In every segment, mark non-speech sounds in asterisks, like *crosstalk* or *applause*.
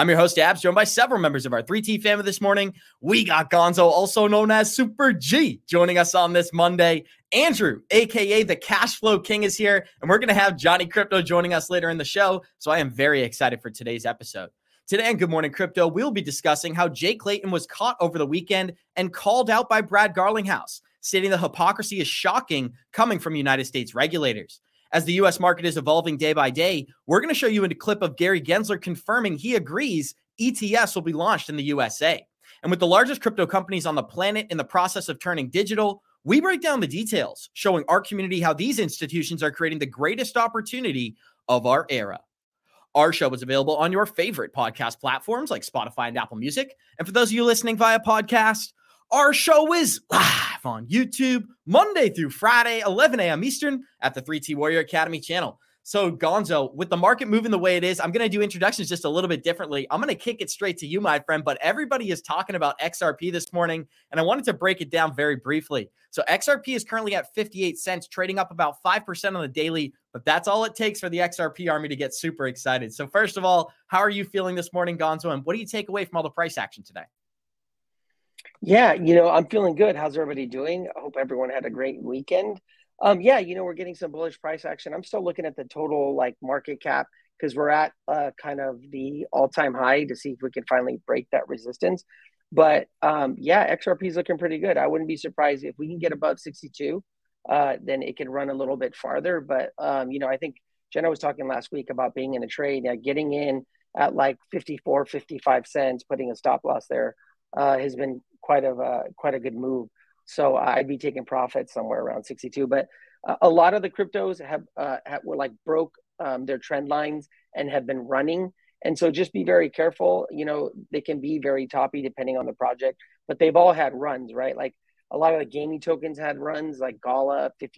I'm your host, Abs, joined by several members of our 3T family this morning. We got Gonzo, also known as Super G, joining us on this Monday. Andrew, aka the Cash Flow King, is here, and we're going to have Johnny Krypto joining us later in the show. So I am very excited for today's episode. Today on Good Morning Crypto, we'll be discussing how Jay Clayton was caught over the weekend and called out by Brad Garlinghouse, stating the hypocrisy is shocking coming from United States regulators. As the US market is evolving day by day, we're going to show you a clip of Gary Gensler confirming he agrees ETFs will be launched in the USA. And with the largest crypto companies on the planet in the process of turning digital, we break down the details, showing our community how these institutions are creating the greatest opportunity of our era. Our show is available on your favorite podcast platforms like Spotify and Apple Music. And for those of you listening via podcast, our show is live on YouTube Monday through Friday, 11 a.m. Eastern at the 3T Warrior Academy channel. So, Gonzo, with the market moving the way it is, I'm going to do introductions just a little bit differently. I'm going to kick it straight to you, my friend. But everybody is talking about XRP this morning, and I wanted to break it down very briefly. So, XRP is currently at 58 cents, trading up about 5% on the daily, but that's all it takes for the XRP army to get super excited. So, first of all, how are you feeling this morning, Gonzo? And what do you take away from all the price action today? Yeah, you know, I'm feeling good. How's everybody doing? I hope everyone had a great weekend. Um, yeah, you know, we're getting some bullish price action. I'm still looking at the total like market cap because we're at uh, kind of the all-time high to see if we can finally break that resistance. But um, yeah, XRP is looking pretty good. I wouldn't be surprised if we can get above 62, uh, then it can run a little bit farther. But um, you know, I think Jenna was talking last week about being in a trade, uh, getting in at like 54, 55 cents, putting a stop loss there uh, has been quite of a quite a good move. So I'd be taking profits somewhere around 62. But uh, a lot of the cryptos have, uh, have were like broke um, their trend lines and have been running. And so just be very careful. You know, they can be very toppy depending on the project, but they've all had runs, right? Like a lot of the gaming tokens had runs like Gala, 50%,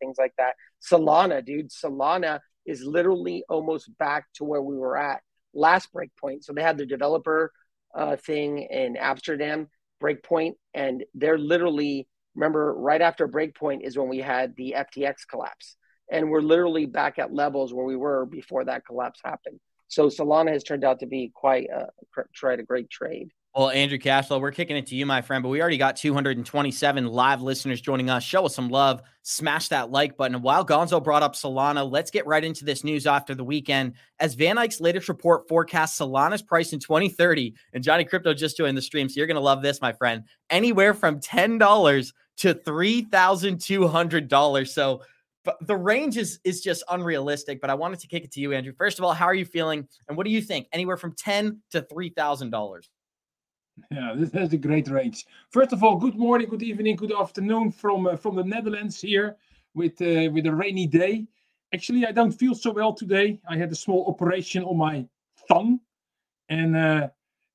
things like that. Solana, dude, Solana is literally almost back to where we were at last breakpoint. So they had the developer uh, thing in Amsterdam breakpoint, and they're literally remember right after breakpoint is when we had the FTX collapse, and we're literally back at levels where we were before that collapse happened. So Solana has turned out to be quite a, quite a great trade. Well, Andrew Cashflow, we're kicking it to you, my friend, but we already got 227 live listeners joining us. Show us some love. Smash that like button. While Gonzo brought up Solana, let's get right into this news after the weekend. As Van Eck's latest report forecasts Solana's price in 2030, and Johnny Krypto just joined the stream, so you're going to love this, my friend. Anywhere from $10 to $3,200. So the range is is just unrealistic. But I wanted to kick it to you, Andrew. First of all, how are you feeling, and what do you think? Anywhere from ten to three thousand dollars. Yeah, this has a great range. First of all, good morning, good evening, good afternoon from uh, from the Netherlands here with uh, with a rainy day. Actually, I don't feel so well today. I had a small operation on my thumb, and uh,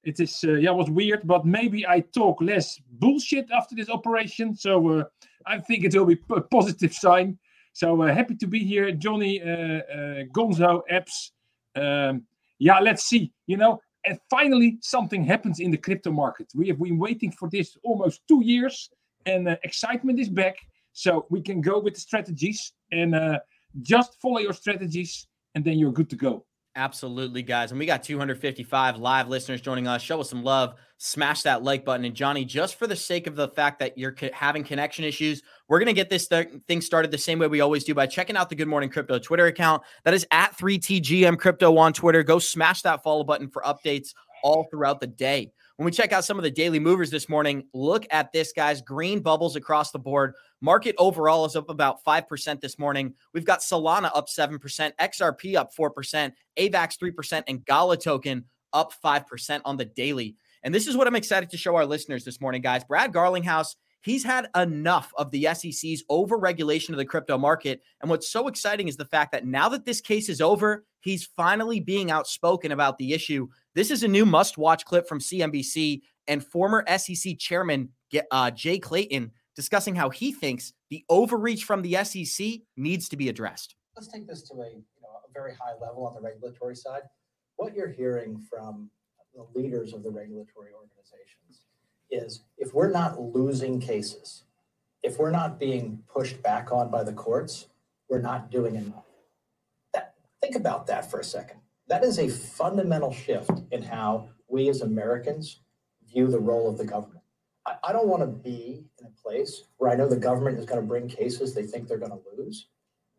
it is uh, yeah, was weird. But maybe I talk less bullshit after this operation, so uh, I think it will be a positive sign. So uh, happy to be here, Johnny, Gonzo, Abs. Um, yeah, let's see. You know, and finally something happens in the crypto market. We have been waiting for this almost two years, and uh, excitement is back. So we can go with the strategies and uh, just follow your strategies, and then you're good to go. Absolutely, guys. And we got 255 live listeners joining us. Show us some love. Smash that like button. And Johnny, just for the sake of the fact that you're having connection issues, we're going to get this th- thing started the same way we always do by checking out the Good Morning Crypto Twitter account. That is at 3TGM Crypto on Twitter. Go smash that follow button for updates all throughout the day. When we check out some of the daily movers this morning, look at this, guys. Green bubbles across the board. Market overall is up about 5% this morning. We've got Solana up 7%, XRP up 4%, AVAX 3%, and Gala token up 5% on the daily. And this is what I'm excited to show our listeners this morning, guys. Brad Garlinghouse, he's had enough of the SEC's overregulation of the crypto market. And what's so exciting is the fact that now that this case is over, he's finally being outspoken about the issue. This is a new must watch clip from CNBC and former SEC chairman uh, Jay Clayton discussing how he thinks the overreach from the SEC needs to be addressed. Let's take this to a, you know, a very high level on the regulatory side, what you're hearing from the leaders of the regulatory organizations is if we're not losing cases, if we're not being pushed back on by the courts, we're not doing enough. That, think about that for a second. That is a fundamental shift in how we as Americans view the role of the government. I, I don't want to be in a place where I know the government is going to bring cases they think they're going to lose.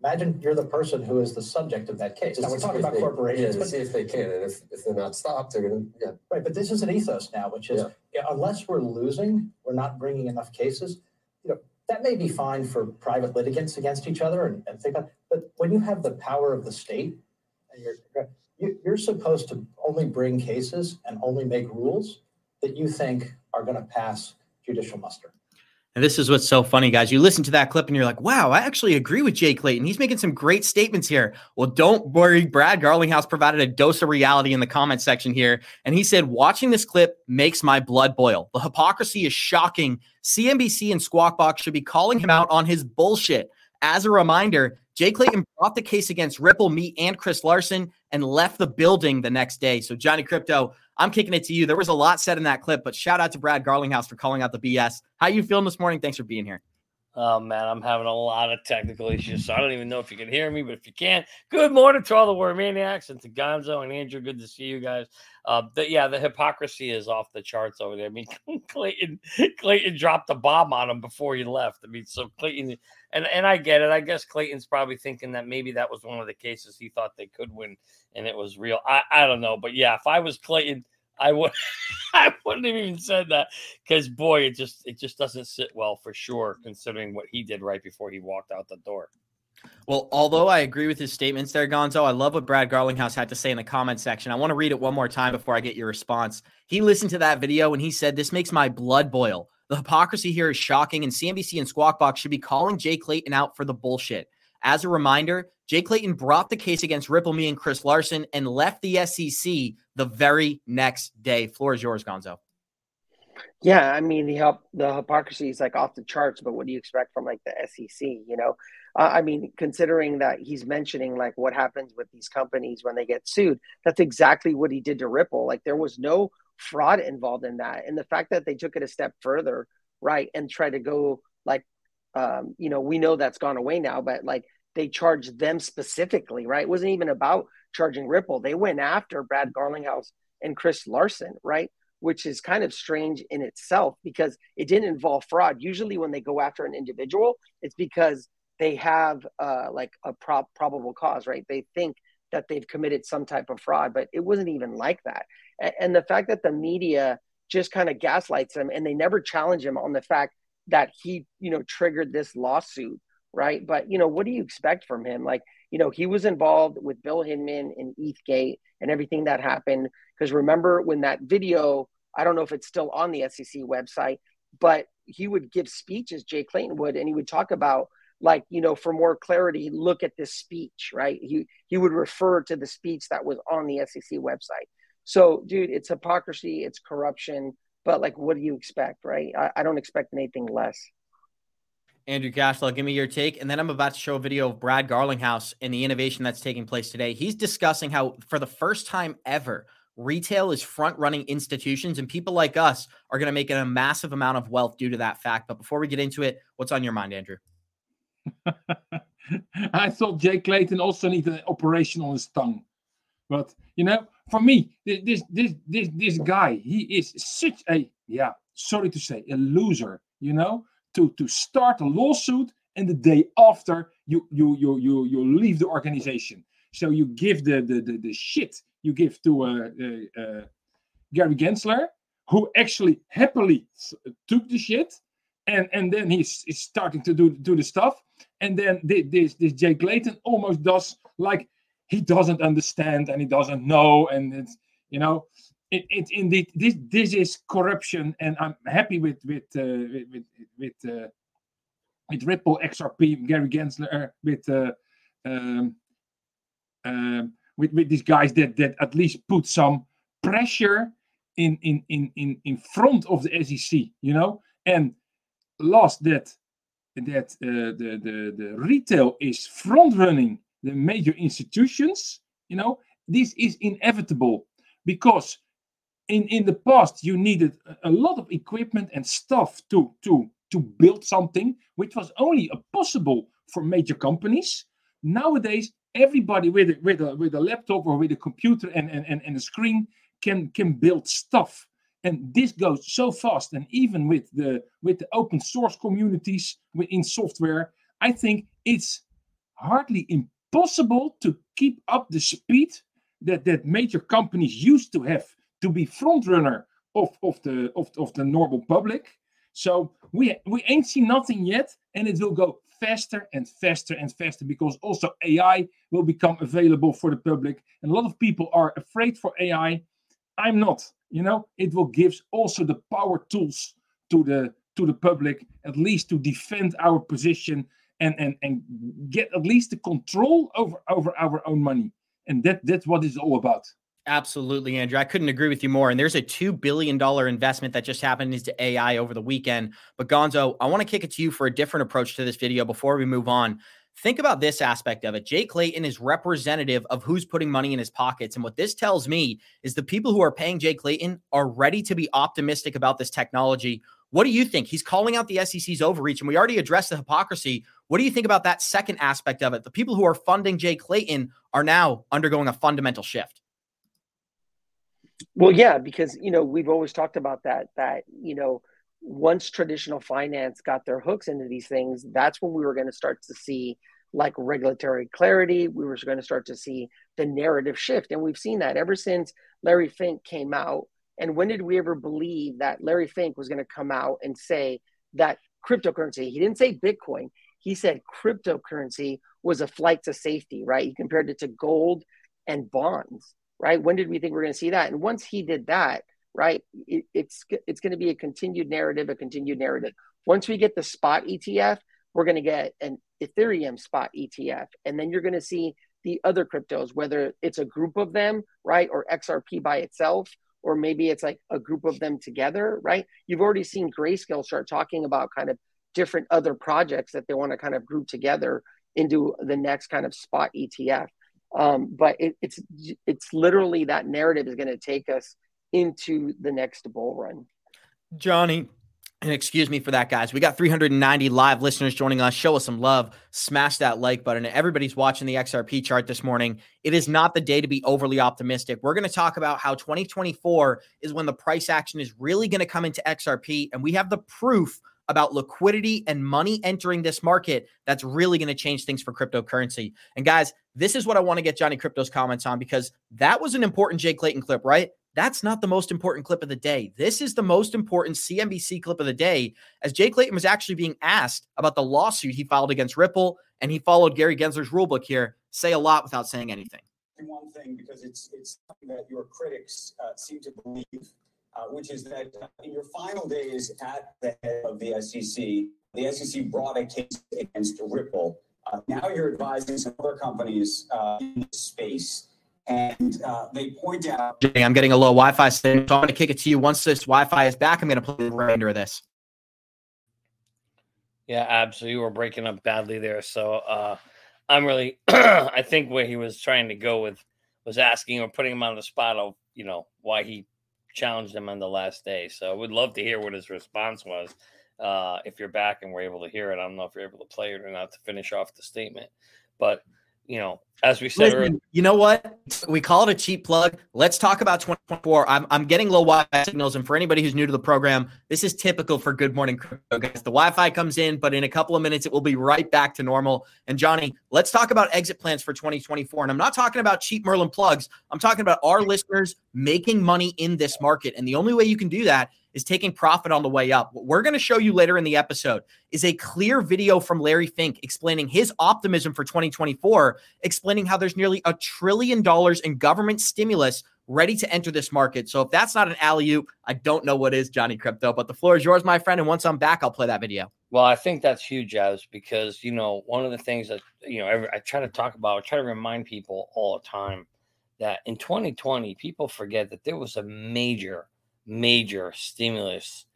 Imagine you're the person who is the subject of that case. Now we're talking about they, corporations, yeah, to see if they can, and if, if they're not stopped, they're gonna yeah. Right, but this is an ethos now, which is yeah. unless we're losing, we're not bringing enough cases. You know that may be fine for private litigants against each other and, and think about, but when you have the power of the state, and you're you're supposed to only bring cases and only make rules that you think are going to pass judicial muster. And this is what's so funny, guys. You listen to that clip and you're like, wow, I actually agree with Jay Clayton. He's making some great statements here. Well, don't worry. Brad Garlinghouse provided a dose of reality in the comment section here. And he said, watching this clip makes my blood boil. The hypocrisy is shocking. CNBC and Squawk Box should be calling him out on his bullshit. As a reminder, Jay Clayton brought the case against Ripple, me, and Chris Larsen and left the building the next day. So, Johnny Krypto, I'm kicking it to you. There was a lot said in that clip, but shout out to Brad Garlinghouse for calling out the BS. How you feeling this morning? Thanks for being here. Oh man, I'm having a lot of technical issues, so I don't even know if you can hear me. But if you can, good morning to all the War Maniacs and to Gonzo and Andrew. Good to see you guys. Uh, the, yeah, the hypocrisy is off the charts over there. I mean, *laughs* Clayton Clayton dropped a bomb on him before he left. I mean, so Clayton and and I get it. I guess Clayton's probably thinking that maybe that was one of the cases he thought they could win, and it was real. I I don't know, but yeah, if I was Clayton. I would *laughs* I wouldn't have even said that because boy, it just it just doesn't sit well for sure, considering what he did right before he walked out the door. Well, although I agree with his statements there, Gonzo, I love what Brad Garlinghouse had to say in the comment section. I want to read it one more time before I get your response. He listened to that video and he said, This makes my blood boil. The hypocrisy here is shocking, and CNBC and Squawk Box should be calling Jay Clayton out for the bullshit. As a reminder, Jay Clayton brought the case against Ripple Me and Chris Larsen and left the SEC the very next day. Floor is yours, Gonzo. Yeah, I mean the the hypocrisy is like off the charts, but what do you expect from like the SEC? You know, uh, I mean, considering that he's mentioning like what happens with these companies when they get sued, that's exactly what he did to Ripple. Like there was no fraud involved in that, and the fact that they took it a step further, right, and tried to go like, um, you know, we know that's gone away now, but like they charged them specifically, right? It wasn't even about charging Ripple. They went after Brad Garlinghouse and Chris Larsen, right? Which is kind of strange in itself because it didn't involve fraud. Usually, when they go after an individual, it's because they have uh, like a pro- probable cause, right? They think that they've committed some type of fraud, but it wasn't even like that. And, and the fact that the media just kind of gaslights them and they never challenge him on the fact that he, you know, triggered this lawsuit right? But you know, what do you expect from him? Like, you know, he was involved with Bill Hinman and ETHgate and everything that happened. Because remember when that video, I don't know if it's still on the SEC website, but he would give speeches, Jay Clayton would, and he would talk about like, you know, for more clarity, look at this speech, right? He he would refer to the speech that was on the SEC website. So, dude, it's hypocrisy, it's corruption, but like, what do you expect, right? I, I don't expect anything less. Andrew Cashflow, give me your take. And then I'm about to show a video of Brad Garlinghouse and the innovation that's taking place today. He's discussing how, for the first time ever, retail is front running institutions and people like us are going to make a massive amount of wealth due to that fact. But before we get into it, what's on your mind, Andrew? *laughs* I thought Jay Clayton also needed an operation on his tongue. But, you know, for me, this, this, this, this guy, he is such a, yeah, sorry to say, a loser, you know? to to start a lawsuit and the day after you you you you you leave the organization so you give the the the, the shit you give to uh, uh, uh, Gary Gensler who actually happily took the shit and and then he's, he's starting to do do the stuff and then this this Jay Clayton almost does like he doesn't understand and he doesn't know and it's you know it, it indeed this this is corruption, and I'm happy with with uh, with with uh, with Ripple XRP, Gary Gensler, uh, with uh, um, um, with with these guys that that at least put some pressure in in in in in front of the SEC, you know, and last that that uh, the the the retail is front running the major institutions, you know, this is inevitable because in, in the past you needed a lot of equipment and stuff to to to build something which was only possible for major companies. Nowadays, everybody with a, with a with a laptop or with a computer and, and, and, a screen can can build stuff. And this goes so fast. And even with the with the open source communities within software, I think it's hardly impossible to keep up the speed that, that major companies used to have to be front runner of, of the of, of the normal public. So we we ain't seen nothing yet, and it will go faster and faster and faster because also AI will become available for the public. And a lot of people are afraid for AI. I'm not. You know, it will give also the power tools to the to the public, at least to defend our position and and and get at least the control over over our own money. And that that's what it's all about. Absolutely, Andrew. I couldn't agree with you more. And there's a $2 billion investment that just happened into AI over the weekend. But Gonzo, I want to kick it to you for a different approach to this video before we move on. Think about this aspect of it. Jay Clayton is representative of who's putting money in his pockets. And what this tells me is the people who are paying Jay Clayton are ready to be optimistic about this technology. What do you think? He's calling out the SEC's overreach, and we already addressed the hypocrisy. What do you think about that second aspect of it? The people who are funding Jay Clayton are now undergoing a fundamental shift. Well, yeah, because you know we've always talked about that. That you know once traditional finance got their hooks into these things, that's when we were going to start to see like regulatory clarity. We were going to start to see the narrative shift, and we've seen that ever since Larry Fink came out. And when did we ever believe that Larry Fink was going to come out and say that cryptocurrency? He didn't say Bitcoin. He said cryptocurrency was a flight to safety, right? He compared it to gold and bonds right? When did we think we are going to see that? And once he did that, right, it, it's it's going to be a continued narrative, a continued narrative. Once we get the spot ETF, we're going to get an Ethereum spot ETF, and then you're going to see the other cryptos, whether it's a group of them, right, or XRP by itself, or maybe it's like a group of them together, right? You've already seen Grayscale start talking about kind of different other projects that they want to kind of group together into the next kind of spot ETF. Um, but it, it's it's literally that narrative is going to take us into the next bull run. Johnny, and excuse me for that, guys. We got 390 live listeners joining us. Show us some love. Smash that like button. Everybody's watching the XRP chart this morning. It is not the day to be overly optimistic. We're going to talk about how 2024 is when the price action is really going to come into XRP. And we have the proof about liquidity and money entering this market that's really going to change things for cryptocurrency. And guys, this is what I want to get Johnny Krypto's comments on because that was an important Jay Clayton clip, right? That's not the most important clip of the day. This is the most important CNBC clip of the day, as Jay Clayton was actually being asked about the lawsuit he filed against Ripple, and he followed Gary Gensler's rulebook here. Say a lot without saying anything. One thing, because it's it's something that your critics uh, seem to believe uh, which is that uh, in your final days at the head of the SEC, the SEC brought a case against Ripple. Uh, now you're advising some other companies uh, in this space, and uh, they point out. I'm getting a low Wi-Fi signal, so I'm going to kick it to you. Once this Wi-Fi is back, I'm going to play the remainder of this. Yeah, absolutely. We're breaking up badly there, so uh, I'm really. *clears throat* I think where he was trying to go with was asking or putting him on the spot of you know why he challenged him on the last day. So I would love to hear what his response was. Uh, if you're back and we're able to hear it, I don't know if you're able to play it or not to finish off the statement. But you know, as we said Listen, earlier, you know what? We call it a cheap plug. Let's talk about 2024. I'm, I'm getting low Wi-Fi signals, and for anybody who's new to the program, this is typical for Good Morning Crypto, guys. The Wi-Fi comes in, but in a couple of minutes, it will be right back to normal. And Johnny, let's talk about exit plans for 2024. And I'm not talking about cheap Merlin plugs. I'm talking about our listeners making money in this market, and the only way you can do that is taking profit on the way up. What we're going to show you later in the episode is a clear video from Larry Fink explaining his optimism for 2024, explaining how there's nearly a trillion dollars in government stimulus ready to enter this market. So if that's not an alley oop, I don't know what is, Johnny Krypto. But the floor is yours, my friend. And once I'm back, I'll play that video. Well, I think that's huge, as because you know one of the things that you know I try to talk about, I try to remind people all the time that in 2020, people forget that there was a major major stimulus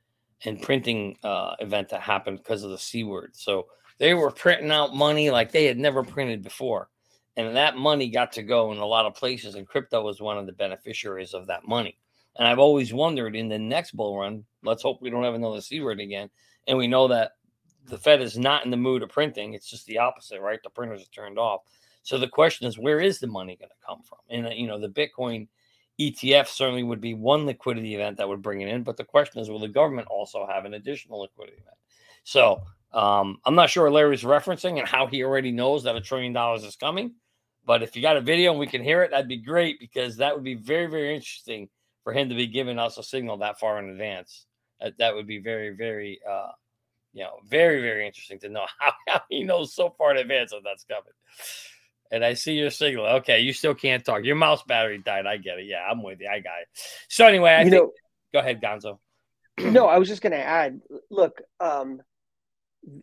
and printing uh, event that happened because of the C word. So they were printing out money like they had never printed before. and that money got to go in a lot of places, and crypto was one of the beneficiaries of that money. And I've always wondered in the next bull run, let's hope we don't have another C word again. And we know that the Fed is not in the mood of printing. It's just the opposite, right? The printers are turned off. So the question is, where is the money going to come from? And, uh, you know, the Bitcoin ETF certainly would be one liquidity event that would bring it in. But the question is, will the government also have an additional liquidity event? So um, I'm not sure Larry's referencing and how he already knows that a trillion dollars is coming. But if you got a video and we can hear it, that'd be great because that would be very, very interesting for him to be giving us a signal that far in advance. That, that would be very, very, uh, you know, very, very interesting to know how, *laughs* how he knows so far in advance that that's coming. And I see your signal. Okay, you still can't talk. Your mouse battery died. I get it. Yeah, I'm with you. I got it. So anyway, I you think, know, go ahead, Gonzo. *clears throat* no, I was just going to add. Look, um,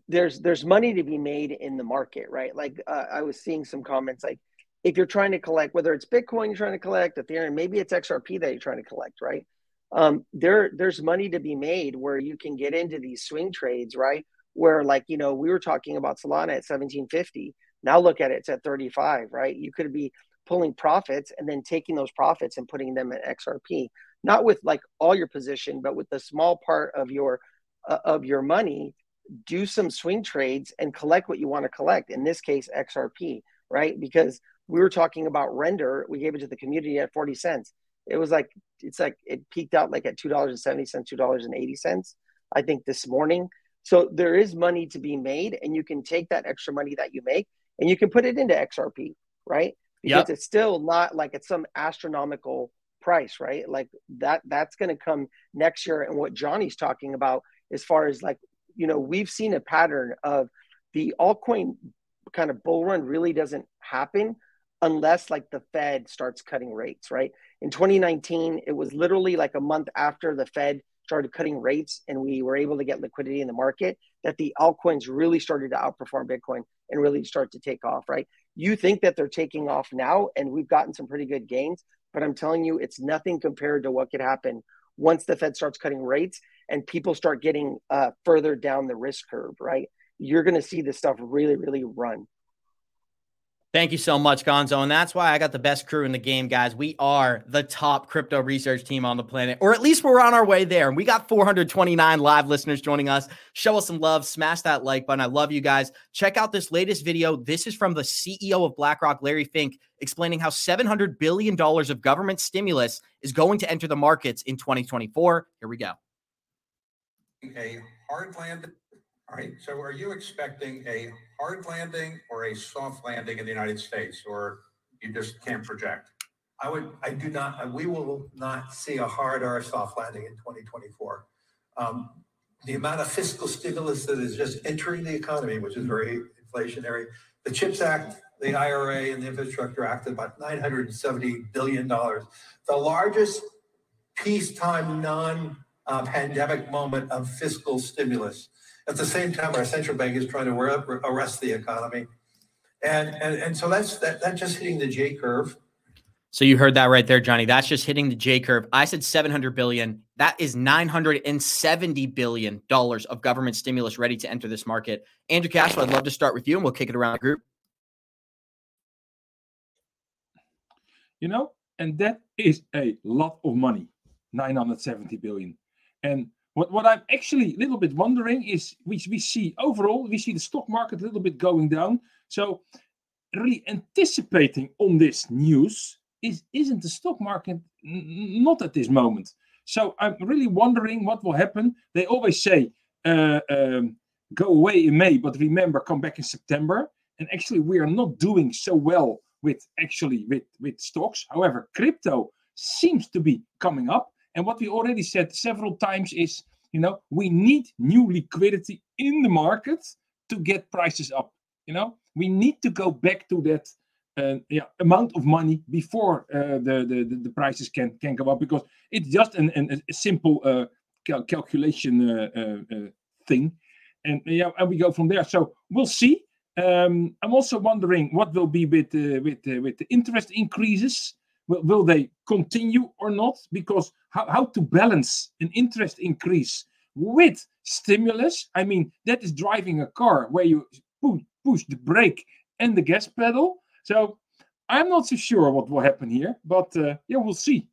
there's there's money to be made in the market, right? Like uh, I was seeing some comments like if you're trying to collect, whether it's Bitcoin you're trying to collect, Ethereum, maybe it's XRP that you're trying to collect, right? Um, there there's money to be made where you can get into these swing trades, right? Where like you know we were talking about Solana at 1750. Now look at it, it's at 35, right? You could be pulling profits and then taking those profits and putting them at XRP, not with like all your position, but with the small part of your uh, of your money. Do some swing trades and collect what you want to collect. In this case, XRP, right? Because we were talking about render. We gave it to the community at 40 cents. It was like it's like it peaked out like at two dollars and seventy cents, two dollars and eighty cents. I think this morning. So there is money to be made, and you can take that extra money that you make and you can put it into XRP, right? Because Yep. it's still not like it's some astronomical price, right? Like that that's going to come next year. And what Johnny's talking about, as far as like you know, we've seen a pattern of the altcoin kind of bull run really doesn't happen unless like the Fed starts cutting rates, right? In 2019, it was literally like a month after the Fed started cutting rates and we were able to get liquidity in the market that the altcoins really started to outperform Bitcoin and really start to take off, right? You think that they're taking off now and we've gotten some pretty good gains, but I'm telling you, it's nothing compared to what could happen once the Fed starts cutting rates and people start getting uh, further down the risk curve, right? You're going to see this stuff really, really run. Thank you so much, Gonzo. And that's why I got the best crew in the game, guys. We are the top crypto research team on the planet, or at least we're on our way there. And we got 429 live listeners joining us. Show us some love, smash that like button. I love you guys. Check out this latest video. This is from the CEO of BlackRock, Larry Fink, explaining how $700 billion of government stimulus is going to enter the markets in 2024. Here we go. a hard landing? All right, so are you expecting a hard landing or a soft landing in the United States, or you just can't project? I would, I do not, uh, we will not see a hard or a soft landing in 2024. Um, The amount of fiscal stimulus that is just entering the economy, which is very inflationary, the CHIPS Act, the IRA and the Infrastructure Act, about $970 billion. The largest peacetime, non-pandemic moment of fiscal stimulus. At the same time, our central bank is trying to ar- arrest the economy. And, and, and so that's, that, that's just hitting the J curve. So you heard that right there, Johnny. That's just hitting the J curve. I said 700 billion. That is 970 billion dollars of government stimulus ready to enter this market. Andrew Cashflow, I'd love to start with you and we'll kick it around the group. you know and that is a lot of money 970 billion and what, what i'm actually a little bit wondering is we, we see overall we see the stock market a little bit going down. So really anticipating on this news is isn't the stock market n- not at this moment. So i'm really wondering what will happen. They always say uh, um, go away in may but remember come back in september. And actually we are not doing so well with actually with with stocks. However crypto seems to be coming up. And what we already said several times is you know we need new liquidity in the market to get prices up you know? We need to go back to that uh, yeah, amount of money before uh, the, the the prices can can go up because it's just an, an a simple uh, cal- calculation uh, uh, uh, thing. And yeah and we go from there. So we'll see. Um, I'm also wondering what will be with with with the interest increases. Will, will they continue or not? Because how, how to balance an interest increase with stimulus? I mean, that is driving a car where you push, push the brake and the gas pedal. So I'm not so sure what will happen here, but uh, yeah, we'll see.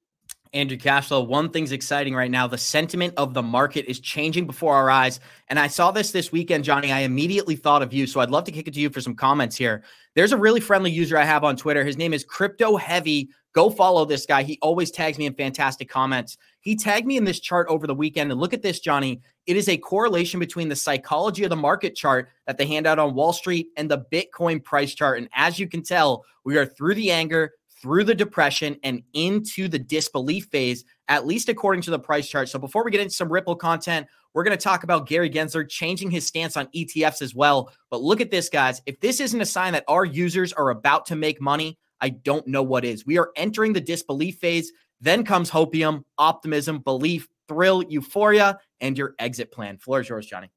Andrew Cashflow, one thing's exciting right now. The sentiment of the market is changing before our eyes. And I saw this this weekend, Johnny. I immediately thought of you. So I'd love to kick it to you for some comments here. There's a really friendly user I have on Twitter. His name is Crypto Heavy. Go follow this guy. He always tags me in fantastic comments. He tagged me in this chart over the weekend. And look at this, Johnny. It is a correlation between the psychology of the market chart that they hand out on Wall Street and the Bitcoin price chart. And as you can tell, we are through the anger, through the depression and into the disbelief phase, at least according to the price chart. So before we get into some Ripple content, we're going to talk about Gary Gensler changing his stance on ETFs as well. But look at this, guys. If this isn't a sign that our users are about to make money, I don't know what is. We are entering the disbelief phase. Then comes hopium, optimism, belief, thrill, euphoria, and your exit plan. Floor is yours, Johnny.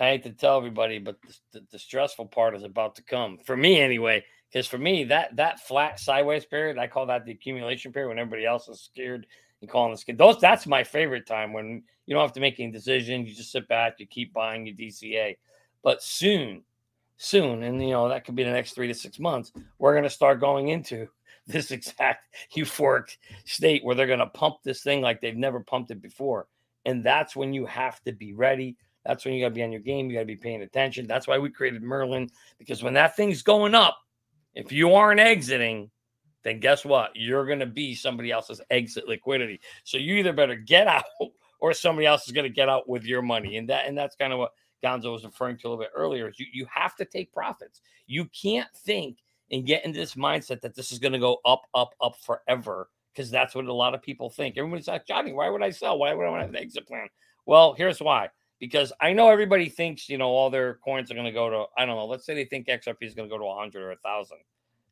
I hate to tell everybody, but the, the, the stressful part is about to come for me anyway. Because for me, that that flat sideways period, I call that the accumulation period when everybody else is scared and calling the skin. Those that's my favorite time when you don't have to make any decisions. You just sit back, you keep buying your DCA. But soon, soon, and you know, that could be the next three to six months, we're gonna start going into *laughs* this exact euphoric state where they're gonna pump this thing like they've never pumped it before. And that's when you have to be ready. That's when you gotta be on your game. You gotta be paying attention. That's why we created Merlin, because when that thing's going up, if you aren't exiting, then guess what? You're going to be somebody else's exit liquidity. So you either better get *laughs* out or somebody else is going to get out with your money. And that and that's kind of what Gonzo was referring to a little bit earlier. Is you, you have to take profits. You can't think and get into this mindset that this is going to go up, up, up forever because that's what a lot of people think. Everybody's like, Johnny, why would I sell? Why would I have an exit plan? Well, here's why. Because I know everybody thinks, you know, all their coins are going to go to, I don't know, let's say they think XRP is going to go to 100 or 1,000.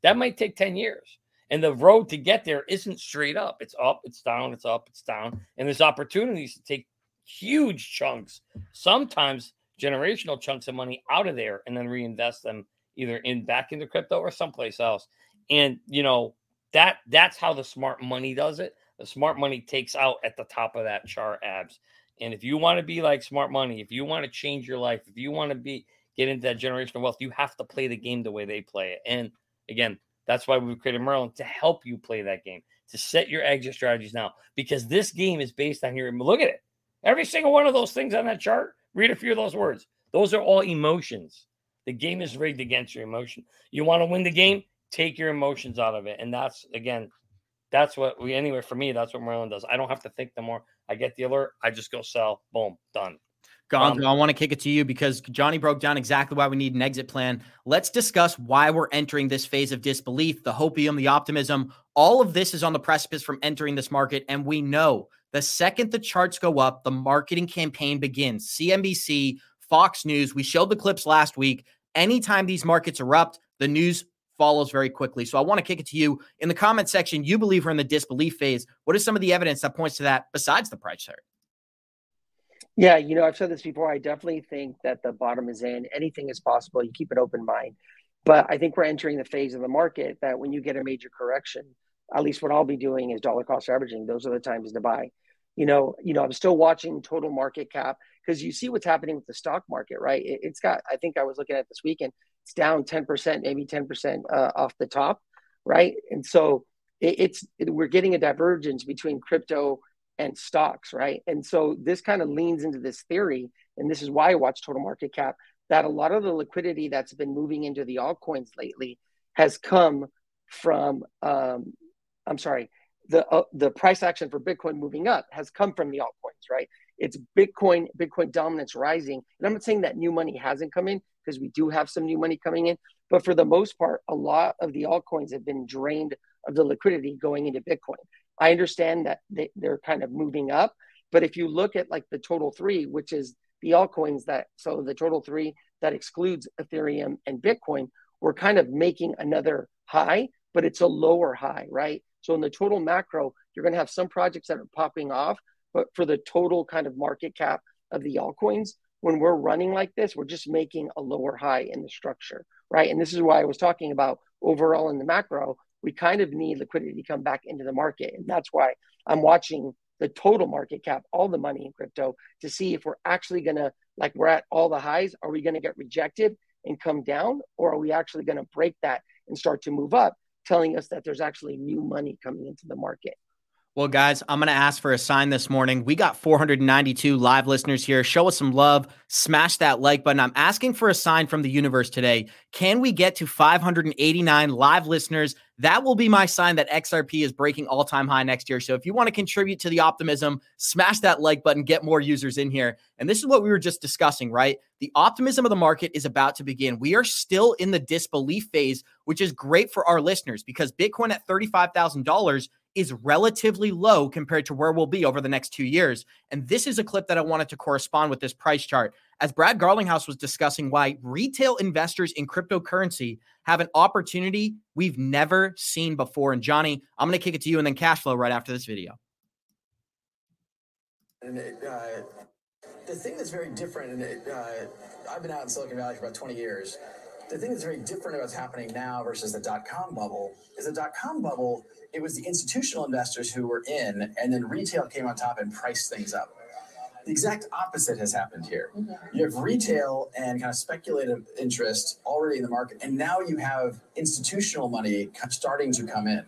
That might take 10 years. And the road to get there isn't straight up. It's up, it's down, it's up, it's down. And there's opportunities to take huge chunks, sometimes generational chunks of money out of there and then reinvest them either in back into crypto or someplace else. And you know, that that's how the smart money does it. The smart money takes out at the top of that chart abs. And if you want to be like smart money, if you want to change your life, if you want to be get into that generational wealth, you have to play the game the way they play it. And again, that's why we've created Merlin to help you play that game, to set your exit strategies now, because this game is based on your look at it. Every single one of those things on that chart, read a few of those words. Those are all emotions. The game is rigged against your emotion. You want to win the game, take your emotions out of it. And that's again, that's what we anyway for me, that's what Merlin does. I don't have to think no more. I get the alert, I just go sell, boom, done. Gonzo, um, I want to kick it to you because Johnny broke down exactly why we need an exit plan. Let's discuss why we're entering this phase of disbelief, the hopium, the optimism. All of this is on the precipice from entering this market. And we know the second the charts go up, the marketing campaign begins. CNBC, Fox News, we showed the clips last week. Anytime these markets erupt, the news follows very quickly. So I want to kick it to you in the comment section. You believe we're in the disbelief phase. What is some of the evidence that points to that besides the price chart? Yeah, you know, I've said this before. I definitely think that the bottom is in. Anything is possible. You keep an open mind. But I think we're entering the phase of the market that when you get a major correction, at least what I'll be doing is dollar cost averaging. Those are the times to buy. You know, you know, I'm still watching total market cap because you see what's happening with the stock market, right? It, has got. I think I was looking at this weekend. It's down 10%, maybe 10% uh, off the top, right? And so it, it's it, we're getting a divergence between crypto and stocks, right? And so this kind of leans into this theory, and this is why I watch total market cap, that a lot of the liquidity that's been moving into the altcoins lately has come from, um, I'm sorry, the uh, the price action for Bitcoin moving up has come from the altcoins, right? It's Bitcoin, Bitcoin dominance rising, and I'm not saying that new money hasn't come in because we do have some new money coming in, but for the most part, a lot of the altcoins have been drained of the liquidity going into Bitcoin. I understand that they, they're kind of moving up, but if you look at like the total three, which is the altcoins that so the total three that excludes Ethereum and Bitcoin, we're kind of making another high, but it's a lower high, right? So in the total macro, you're going to have some projects that are popping off, but for the total kind of market cap of the altcoins, when we're running like this, we're just making a lower high in the structure, right? And this is why I was talking about overall in the macro, we kind of need liquidity to come back into the market. And that's why I'm watching the total market cap, all the money in crypto, to see if we're actually going to, like, we're at all the highs. Are we going to get rejected and come down? Or are we actually going to break that and start to move up, telling us that there's actually new money coming into the market. Well, guys, I'm going to ask for a sign this morning. We got 492 live listeners here. Show us some love. Smash that like button. I'm asking for a sign from the universe today. Can we get to 589 live listeners? That will be my sign that XRP is breaking all time high next year. So if you want to contribute to the optimism, smash that like button, get more users in here. And this is what we were just discussing, right? The optimism of the market is about to begin. We are still in the disbelief phase, which is great for our listeners because Bitcoin at $35,000 is relatively low compared to where we'll be over the next two years. And this is a clip that I wanted to correspond with this price chart. As Brad Garlinghouse was discussing why retail investors in cryptocurrency have an opportunity we've never seen before. And Johnny, I'm going to kick it to you and then cash flow right after this video. And it, uh, the thing that's very different, and it, uh, I've been out in Silicon Valley for about 20 years. The thing that's very different about what's happening now versus the dot com bubble is the dot com bubble it was the institutional investors who were in, and then retail came on top and priced things up. The exact opposite has happened here. Mm-hmm. You have retail and kind of speculative interest already in the market, and now you have institutional money starting to come in.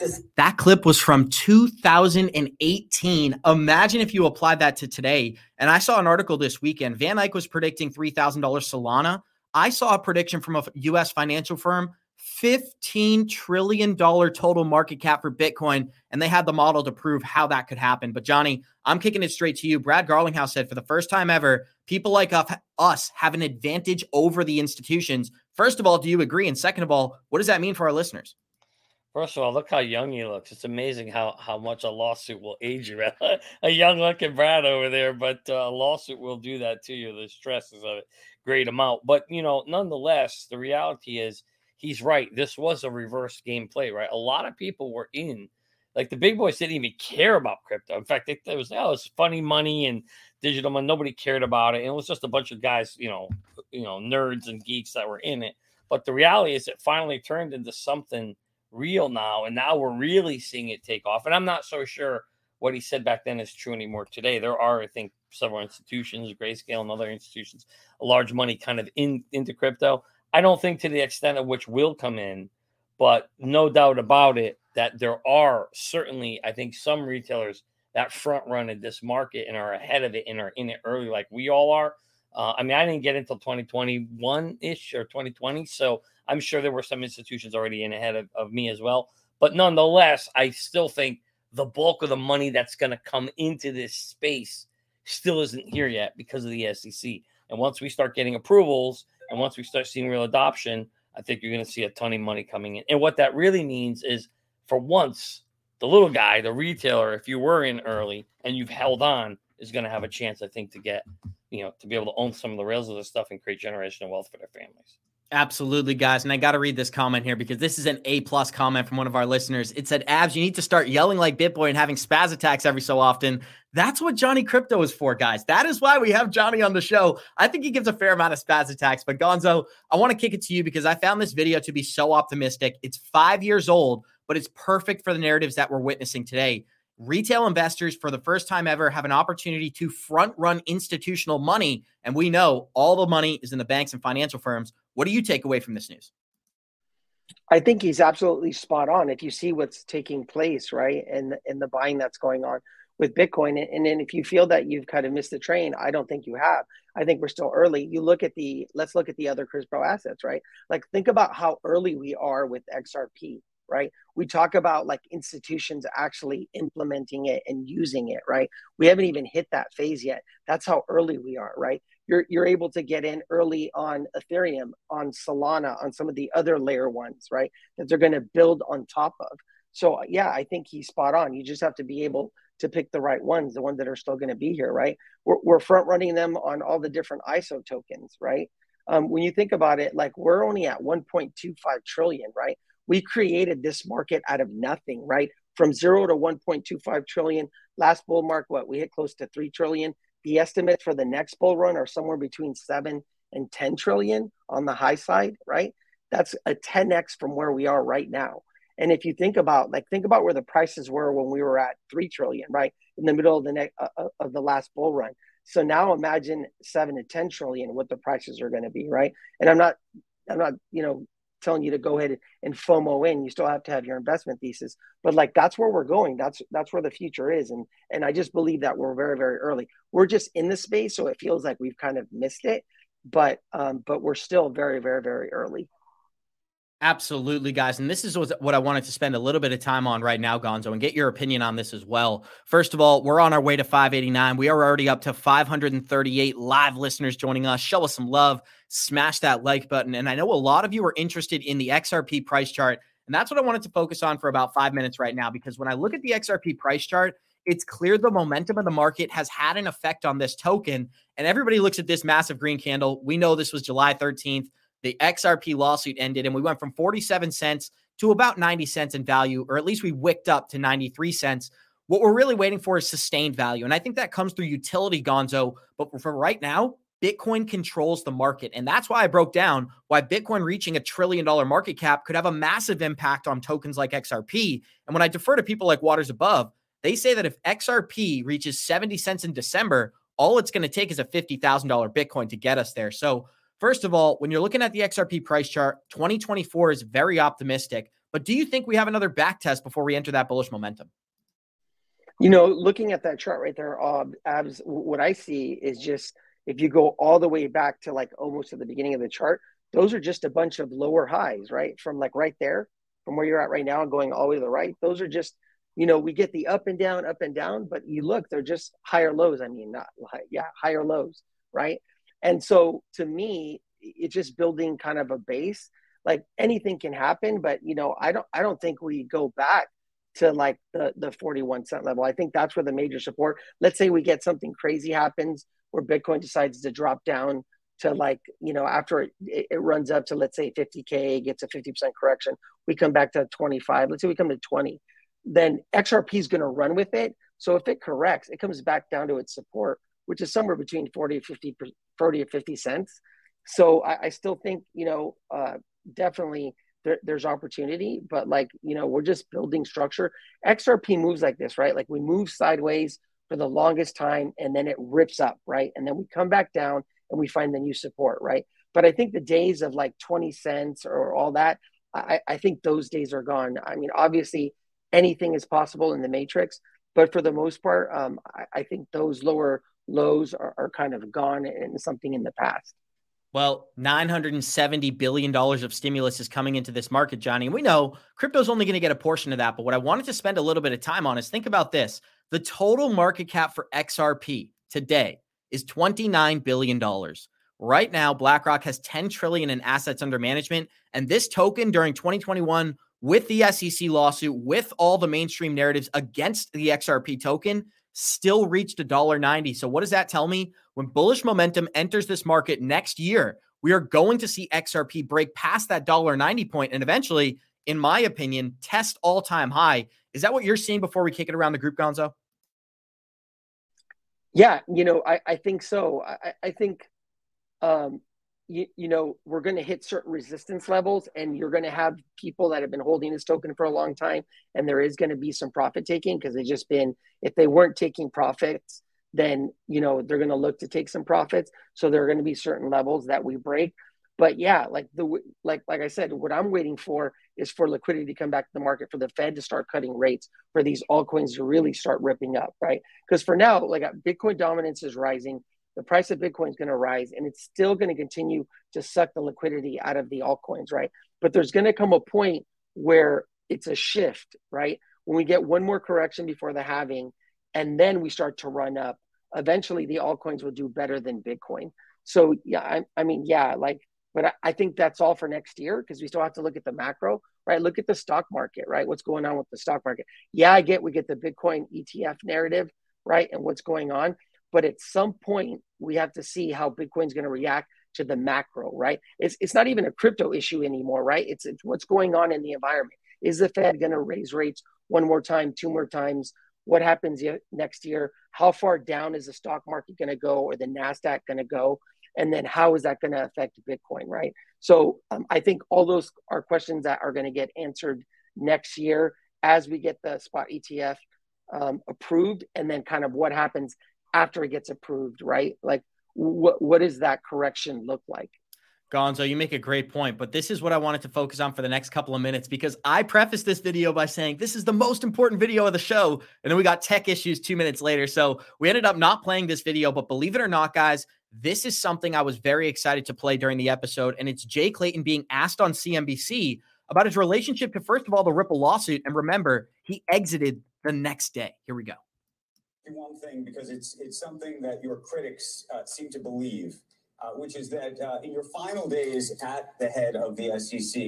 This- that clip was from 2018. Imagine if you applied that to today. And I saw an article this weekend. Van Eck was predicting $3,000 Solana. I saw a prediction from a US financial firm $15 trillion total market cap for Bitcoin. And they had the model to prove how that could happen. But, Johnny, I'm kicking it straight to you. Brad Garlinghouse said for the first time ever, people like us have an advantage over the institutions. First of all, do you agree? And second of all, what does that mean for our listeners? First of all, look how young he looks. It's amazing how, how much a lawsuit will age you. *laughs* a young looking Brad over there, but uh, a lawsuit will do that to you. The stress is a great amount. But, you know, nonetheless, the reality is he's right. This was a reverse gameplay, right? A lot of people were in, like the big boys didn't even care about crypto. In fact, it, it was oh, it's funny money and digital money. Nobody cared about it, and it was just a bunch of guys, you know, you know, nerds and geeks that were in it. But the reality is, it finally turned into something real now, and now we're really seeing it take off. And I'm not so sure what he said back then is true anymore today. There are, I think, several institutions, Grayscale and other institutions, large money kind of in into crypto. I don't think to the extent of which will come in, but no doubt about it that there are certainly, I think, some retailers that front run in this market and are ahead of it and are in it early, like we all are. Uh, I mean, I didn't get until 2021 ish or 2020. So I'm sure there were some institutions already in ahead of, of me as well. But nonetheless, I still think the bulk of the money that's going to come into this space still isn't here yet because of the SEC. And once we start getting approvals and once we start seeing real adoption, I think you're going to see a ton of money coming in. And what that really means is for once, the little guy, the retailer, if you were in early and you've held on, is going to have a chance, I think, to get, you know, to be able to own some of the rails of this stuff and create generational wealth for their families. Absolutely, guys. And I got to read this comment here because this is an A plus comment from one of our listeners. It said, Abs, you need to start yelling like BitBoy and having spaz attacks every so often. That's what Johnny Krypto is for, guys. That is why we have Johnny on the show. I think he gives a fair amount of spaz attacks. But Gonzo, I want to kick it to you because I found this video to be so optimistic. It's five years old, but it's perfect for the narratives that we're witnessing today. Retail investors, for the first time ever, have an opportunity to front run institutional money. And we know all the money is in the banks and financial firms. What do you take away from this news? I think he's absolutely spot on. If you see what's taking place, right, and and the buying that's going on with Bitcoin, and then if you feel that you've kind of missed the train, I don't think you have. I think we're still early. You look at the let's look at the other crypto assets, right? Like think about how early we are with XRP, right? We talk about like institutions actually implementing it and using it, right? We haven't even hit that phase yet. That's how early we are, right? You're you're able to get in early on Ethereum, on Solana, on some of the other layer ones, right? That they're going to build on top of. So yeah, I think he's spot on. You just have to be able to pick the right ones, the ones that are still going to be here, right? We're, we're front running them on all the different ISO tokens, right? Um, when you think about it, like we're only at 1.25 trillion, right? We created this market out of nothing, right? From zero to 1.25 trillion. Last bull mark, what we hit close to three trillion. The estimates for the next bull run are somewhere between seven and 10 trillion on the high side, right? That's a 10x from where we are right now. And if you think about like think about where the prices were when we were at 3 trillion, right? In the middle of the next uh, uh, of the last bull run. So now imagine 7 to 10 trillion what the prices are going to be, right? And I'm not I'm not, you know, telling you to go ahead and FOMO in. You still have to have your investment thesis, but like that's where we're going. That's that's where the future is, and and I just believe that we're very very early. We're just in the space, so it feels like we've kind of missed it, but um, but we're still very very very early. Absolutely, guys. And this is what I wanted to spend a little bit of time on right now, Gonzo, and get your opinion on this as well. First of all, we're on our way to 589. We are already up to 538 live listeners joining us. Show us some love, smash that like button. And I know a lot of you are interested in the XRP price chart. And that's what I wanted to focus on for about five minutes right now, because when I look at the XRP price chart, it's clear the momentum of the market has had an effect on this token. And everybody looks at this massive green candle. We know this was July 13th the XRP lawsuit ended and we went from 47 cents to about 90 cents in value, or at least we wicked up to 93 cents. What we're really waiting for is sustained value. And I think that comes through utility, Gonzo. But for right now, Bitcoin controls the market. And that's why I broke down why Bitcoin reaching a trillion dollar market cap could have a massive impact on tokens like XRP. And when I defer to people like Waters Above, they say that if XRP reaches 70 cents in December, all it's going to take is a $50,000 Bitcoin to get us there. So First of all, when you're looking at the XRP price chart, 2024 is very optimistic. But do you think we have another back test before we enter that bullish momentum? You know, looking at that chart right there, uh, abs, what I see is just if you go all the way back to like almost at the beginning of the chart, those are just a bunch of lower highs, right? From like right there, from where you're at right now, and going all the way to the right. Those are just, you know, we get the up and down, up and down, but you look, they're just higher lows. I mean, not yeah, higher lows, right? And so to me, it's just building kind of a base. Like anything can happen, but you know, I don't I don't think we go back to like the the 41 cent level. I think that's where the major support. Let's say we get something crazy happens where Bitcoin decides to drop down to like you know after it, it runs up to let's say 50k gets a 50% correction we come back to 25 let's say we come to 20 then xrp is going to run with it so if it corrects it comes back down to its support which is somewhere between 40 50 40 or 50 cents. So I, I still think, you know, uh, definitely there, there's opportunity, but like, you know, we're just building structure. XRP moves like this, right? Like we move sideways for the longest time and then it rips up, right? And then we come back down and we find the new support, right? But I think the days of like 20 cents or all that, I, I think those days are gone. I mean, obviously, anything is possible in the matrix, but for the most part, um, I, I think those lower lows are, are kind of gone and something in the past. Well, $970 billion of stimulus is coming into this market, Johnny. And we know crypto's only going to get a portion of that. But what I wanted to spend a little bit of time on is think about this. The total market cap for XRP today is $29 billion. Right now, BlackRock has 10 trillion in assets under management. And this token during 2021, with the SEC lawsuit, with all the mainstream narratives against the XRP token, still reached $1.90. So, what does that tell me? When bullish momentum enters this market next year, we are going to see XRP break past that $1.90 point and eventually, in my opinion, test all time high. Is that what you're seeing before we kick it around the group, Gonzo? Yeah, you know, I, I think so. I, I think um, you, you know we're going to hit certain resistance levels and you're going to have people that have been holding this token for a long time and there is going to be some profit taking because they've just been if they weren't taking profits then you know they're going to look to take some profits. So there are going to be certain levels that we break. But yeah like the like like i said what i'm waiting for is for liquidity to come back to the market for the fed to start cutting rates for these altcoins to really start ripping up right? Because for now like uh, bitcoin dominance is rising the price of Bitcoin is going to rise and it's still going to continue to suck the liquidity out of the altcoins, right? But there's going to come a point where it's a shift, right? When we get one more correction before the halving and then we start to run up, eventually the altcoins will do better than Bitcoin. So, yeah, I, I mean, yeah, like, but I, I think that's all for next year because we still have to look at the macro, right? Look at the stock market, right? What's going on with the stock market? Yeah, I get we get the Bitcoin ETF narrative, right? And what's going on but at some point, we have to see how Bitcoin's going to react to the macro, right? It's, it's not even a crypto issue anymore, right? It's, it's what's going on in the environment. Is the Fed going to raise rates one more time, two more times? What happens next year? How far down is the stock market going to go or the NASDAQ going to go? And then how is that going to affect Bitcoin, right? So um, I think all those are questions that are going to get answered next year as we get the spot ETF um, approved and then kind of what happens after it gets approved, right? Like, what what does that correction look like? Gonzo, you make a great point, but this is what I wanted to focus on for the next couple of minutes because I prefaced this video by saying this is the most important video of the show. And then we got tech issues two minutes later. So we ended up not playing this video, but believe it or not, guys, this is something I was very excited to play during the episode. And it's Jay Clayton being asked on CNBC about his relationship to, first of all, the Ripple lawsuit. And remember, he exited the next day. Here we go. One thing, because it's it's something that your critics uh, seem to believe uh, which is that uh, in your final days at the head of the SEC,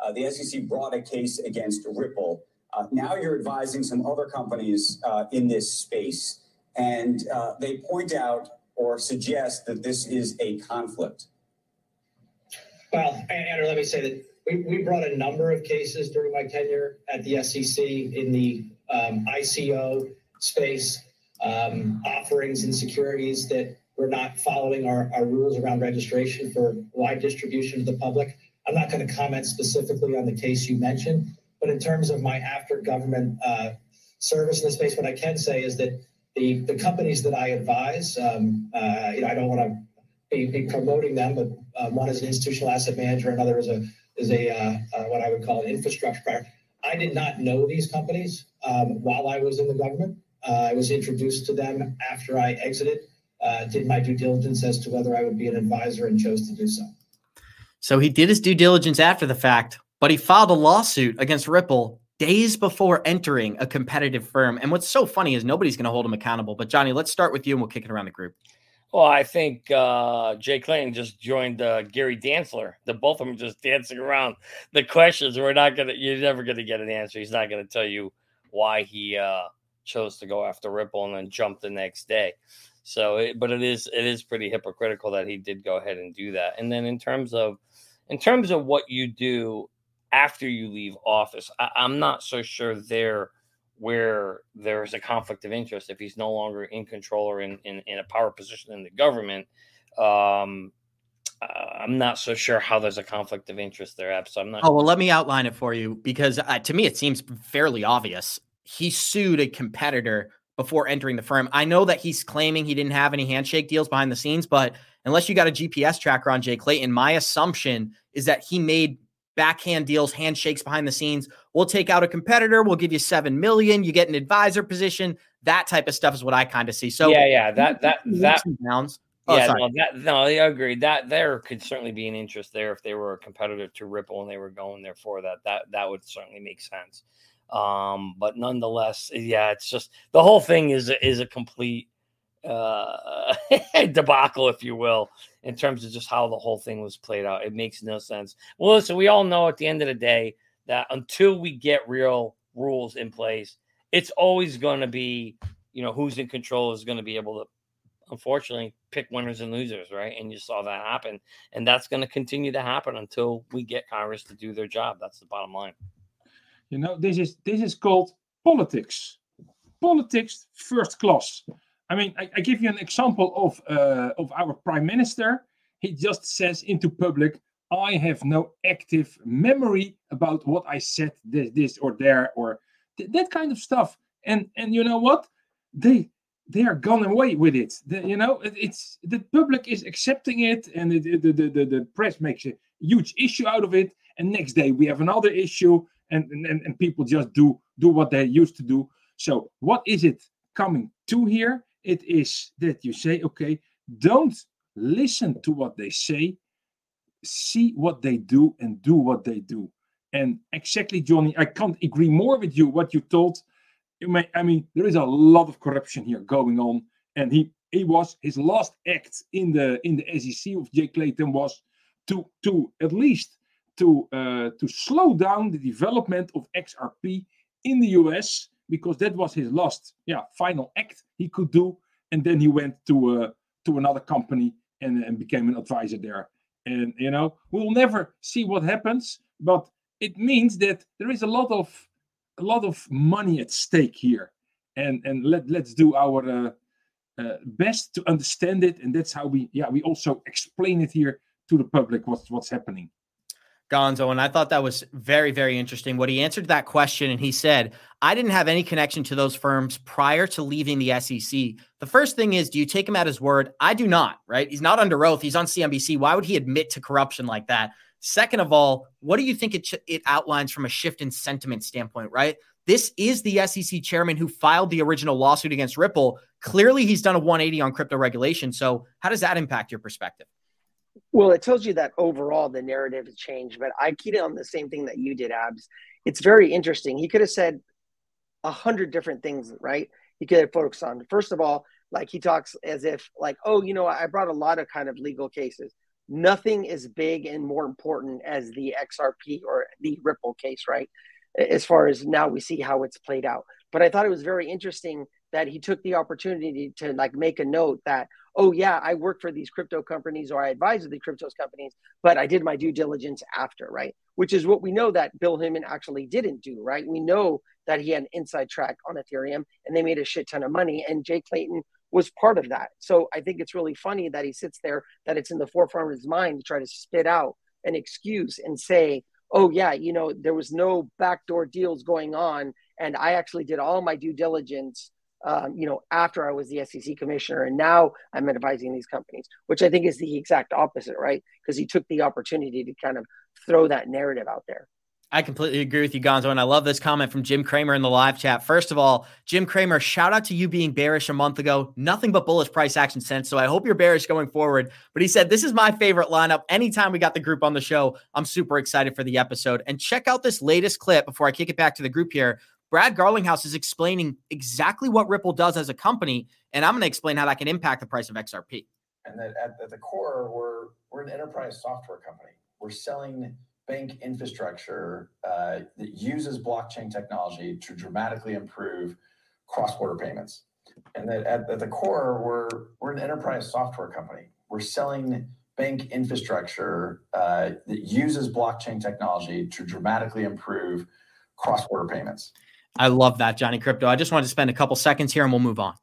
uh, the SEC brought a case against Ripple. Uh, now you're advising some other companies uh, in this space, and they point out or suggest that this is a conflict. Well, Andrew, let me say that we, we brought a number of cases during my tenure at the SEC in the um, ICO space, um, offerings and securities that we're not following our, our rules around registration for wide distribution to the public. I'm not going to comment specifically on the case you mentioned, but in terms of my after government uh, service in the space, what I can say is that the, the companies that I advise, um, uh, you know, I don't want to be, be promoting them, but uh, one is an institutional asset manager, another is a is a uh, uh, what I would call an infrastructure buyer. I did not know these companies um, while I was in the government. Uh, I was introduced to them after I exited uh, did my due diligence as to whether I would be an advisor and chose to do so. So he did his due diligence after the fact, but he filed a lawsuit against Ripple days before entering a competitive firm. And what's so funny is nobody's going to hold him accountable. But Johnny, let's start with you and we'll kick it around the group. Well, I think uh, Jay Clayton just joined uh, Gary Dantzler. The both of them just dancing around the questions. We're not gonna. You're never gonna get an answer. He's not gonna tell you why he uh, chose to go after Ripple and then jump the next day. So, it, but it is it is pretty hypocritical that he did go ahead and do that. And then in terms of in terms of what you do after you leave office, I, I'm not so sure there where there's a conflict of interest if he's no longer in control or in, in, in a power position in the government. Um, uh, I'm not so sure how there's a conflict of interest there. So I'm not. Oh well, let me outline it for you because uh, to me it seems fairly obvious. He sued a competitor before entering the firm. I know that he's claiming he didn't have any handshake deals behind the scenes, but unless you got a GPS tracker on Jay Clayton, my assumption is that he made backhand deals, handshakes behind the scenes. We'll take out a competitor, we'll give you 7 million, you get an advisor position. That type of stuff is what I kind of see. So Yeah, yeah, that that that sounds Oh, yeah, sorry. no, that no, I agree. That there could certainly be an interest there if they were a competitor to Ripple and they were going there for that. That that would certainly make sense. Um, but nonetheless, yeah, it's just the whole thing is is a complete uh *laughs* debacle, if you will, in terms of just how the whole thing was played out. It makes no sense. Well, listen, we all know at the end of the day that until we get real rules in place, it's always going to be, you know, who's in control is going to be able to unfortunately pick winners and losers, right? And you saw that happen. And that's going to continue to happen until we get Congress to do their job. That's the bottom line. You know, this is this is called politics. Politics first class. I mean, I, I give you an example of uh, of our prime minister. He just says into public, "I have no active memory about what I said this, this or there or th- that kind of stuff." And and you know what? They they are gone away with it. The- you know, it, it's the public is accepting it, and it, the, the, the the press makes a huge issue out of it. And next day we have another issue, and and, and- people just do do what they used to do. So what is it coming to here? It is that you say, okay, don't listen to what they say, see what they do and do what they do. And exactly, Johnny, I can't agree more with you. What you told, I mean, there is a lot of corruption here going on, and he he was his last act in the in the SEC of Jay Clayton was to to at least to uh, to slow down the development of XRP in the US because that was his last yeah final act he could do, and then he went to uh, to another company and, and became an advisor there. And you know we'll never see what happens, but it means that there is a lot of a lot of money at stake here, and and let let's do our uh, uh, best to understand it, and that's how we yeah we also explain it here to the public what's what's happening. Gonzo, and I thought that was very, very interesting. What he answered that question, and he said, I didn't have any connection to those firms prior to leaving the SEC. The first thing is, do you take him at his word? I do not, right? He's not under oath. He's on CNBC. Why would he admit to corruption like that? Second of all, what do you think it, it outlines from a shift in sentiment standpoint, right? This is the SEC chairman who filed the original lawsuit against Ripple. Clearly, he's done a 180 on crypto regulation. So, how does that impact your perspective? Well, it tells you that overall the narrative has changed, but I keyed on the same thing that you did, Abs. It's very interesting. He could have said a hundred different things, right? He could have focused on. First of all, like he talks as if like, oh, you know, I brought a lot of kind of legal cases. Nothing is big and more important as the XRP or the Ripple case, right? As far as now we see how it's played out. But I thought it was very interesting that he took the opportunity to like make a note that oh yeah i work for these crypto companies or i advise the crypto companies but i did my due diligence after right? Which is what we know that bill Hinman actually didn't do right? We know that he had an inside track on ethereum and they made a shit ton of money and jay clayton was part of that. So i think it's really funny that he sits there that it's in the forefront of his mind to try to spit out an excuse and say oh yeah you know there was no backdoor deals going on and i actually did all my due diligence um, you know, after I was the SEC commissioner, and now I'm advising these companies, which I think is the exact opposite, right? Because he took the opportunity to kind of throw that narrative out there. I completely agree with you, Gonzo. And I love this comment from Jim Cramer in the live chat. First of all, Jim Cramer, shout out to you being bearish a month ago. Nothing but bullish price action sense. So I hope you're bearish going forward. But he said, This is my favorite lineup. Anytime we got the group on the show, I'm super excited for the episode. And check out this latest clip before I kick it back to the group here Brad Garlinghouse is explaining exactly what Ripple does as a company, and I'm going to explain how that can impact the price of XRP. And that at, the core, we're we're an enterprise software company. We're selling bank infrastructure uh, that uses blockchain technology to dramatically improve cross-border payments. And that at, at the core, we're we're an enterprise software company. We're selling bank infrastructure uh, that uses blockchain technology to dramatically improve cross-border payments. I love that, Johnny Krypto. I just wanted to spend a couple seconds here and we'll move on.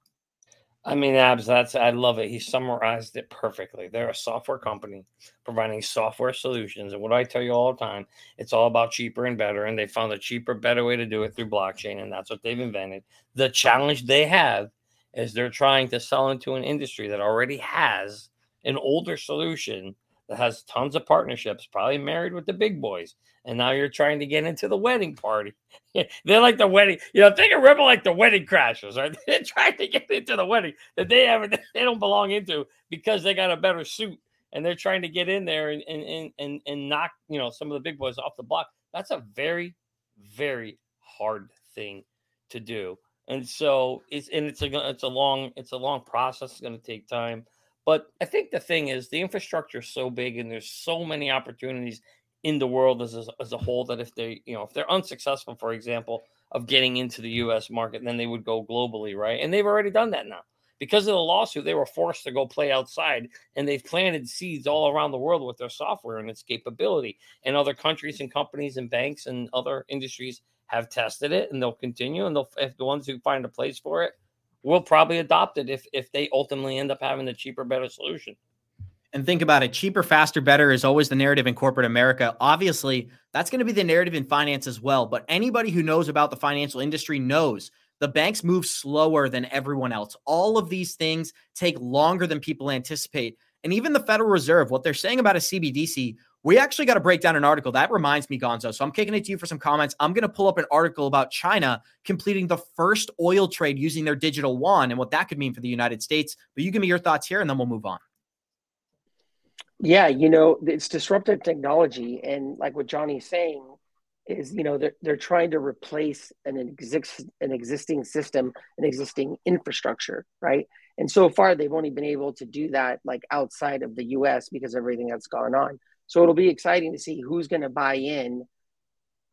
I mean, Abs, that's I love it. He summarized it perfectly. They're a software company providing software solutions. And what I tell you all the time, it's all about cheaper and better. And they found a cheaper, better way to do it through blockchain. And that's what they've invented. The challenge they have is they're trying to sell into an industry that already has an older solution that has tons of partnerships, probably married with the big boys, and now you're trying to get into the wedding party. *laughs* They're like the wedding, you know. Think of Ripple like the wedding crashers, right? *laughs* They're trying to get into the wedding that they haven't, *laughs* they don't belong into because they got a better suit, and they're trying to get in there and and and and knock you know some of the big boys off the block. That's a very, very hard thing to do, and so it's and it's a it's a long it's a long process. It's going to take time. But I think the thing is, the infrastructure is so big, and there's so many opportunities in the world as a, as a whole that if they, you know, if they're unsuccessful, for example, of getting into the U.S. market, then they would go globally, right? And they've already done that now because of the lawsuit. They were forced to go play outside, and they've planted seeds all around the world with their software and its capability. And other countries and companies and banks and other industries have tested it, and they'll continue. And they'll, if the ones who find a place for it will probably adopt it if if they ultimately end up having the cheaper, better solution. And think about it cheaper, faster, better is always the narrative in corporate America. Obviously, that's going to be the narrative in finance as well. But anybody who knows about the financial industry knows the banks move slower than everyone else. All of these things take longer than people anticipate. And even the Federal Reserve, what they're saying about a CBDC we actually got to break down an article. That reminds me, Gonzo. So I'm kicking it to you for some comments. I'm going to pull up an article about China completing the first oil trade using their digital yuan and what that could mean for the United States. But you give me your thoughts here and then we'll move on. Yeah, you know, it's disruptive technology. And like what Johnny's saying is, you know, they're, they're trying to replace an, exist, an existing system, an existing infrastructure, right? And so far, they've only been able to do that like outside of the US because everything that's gone on. So it'll be exciting to see who's going to buy in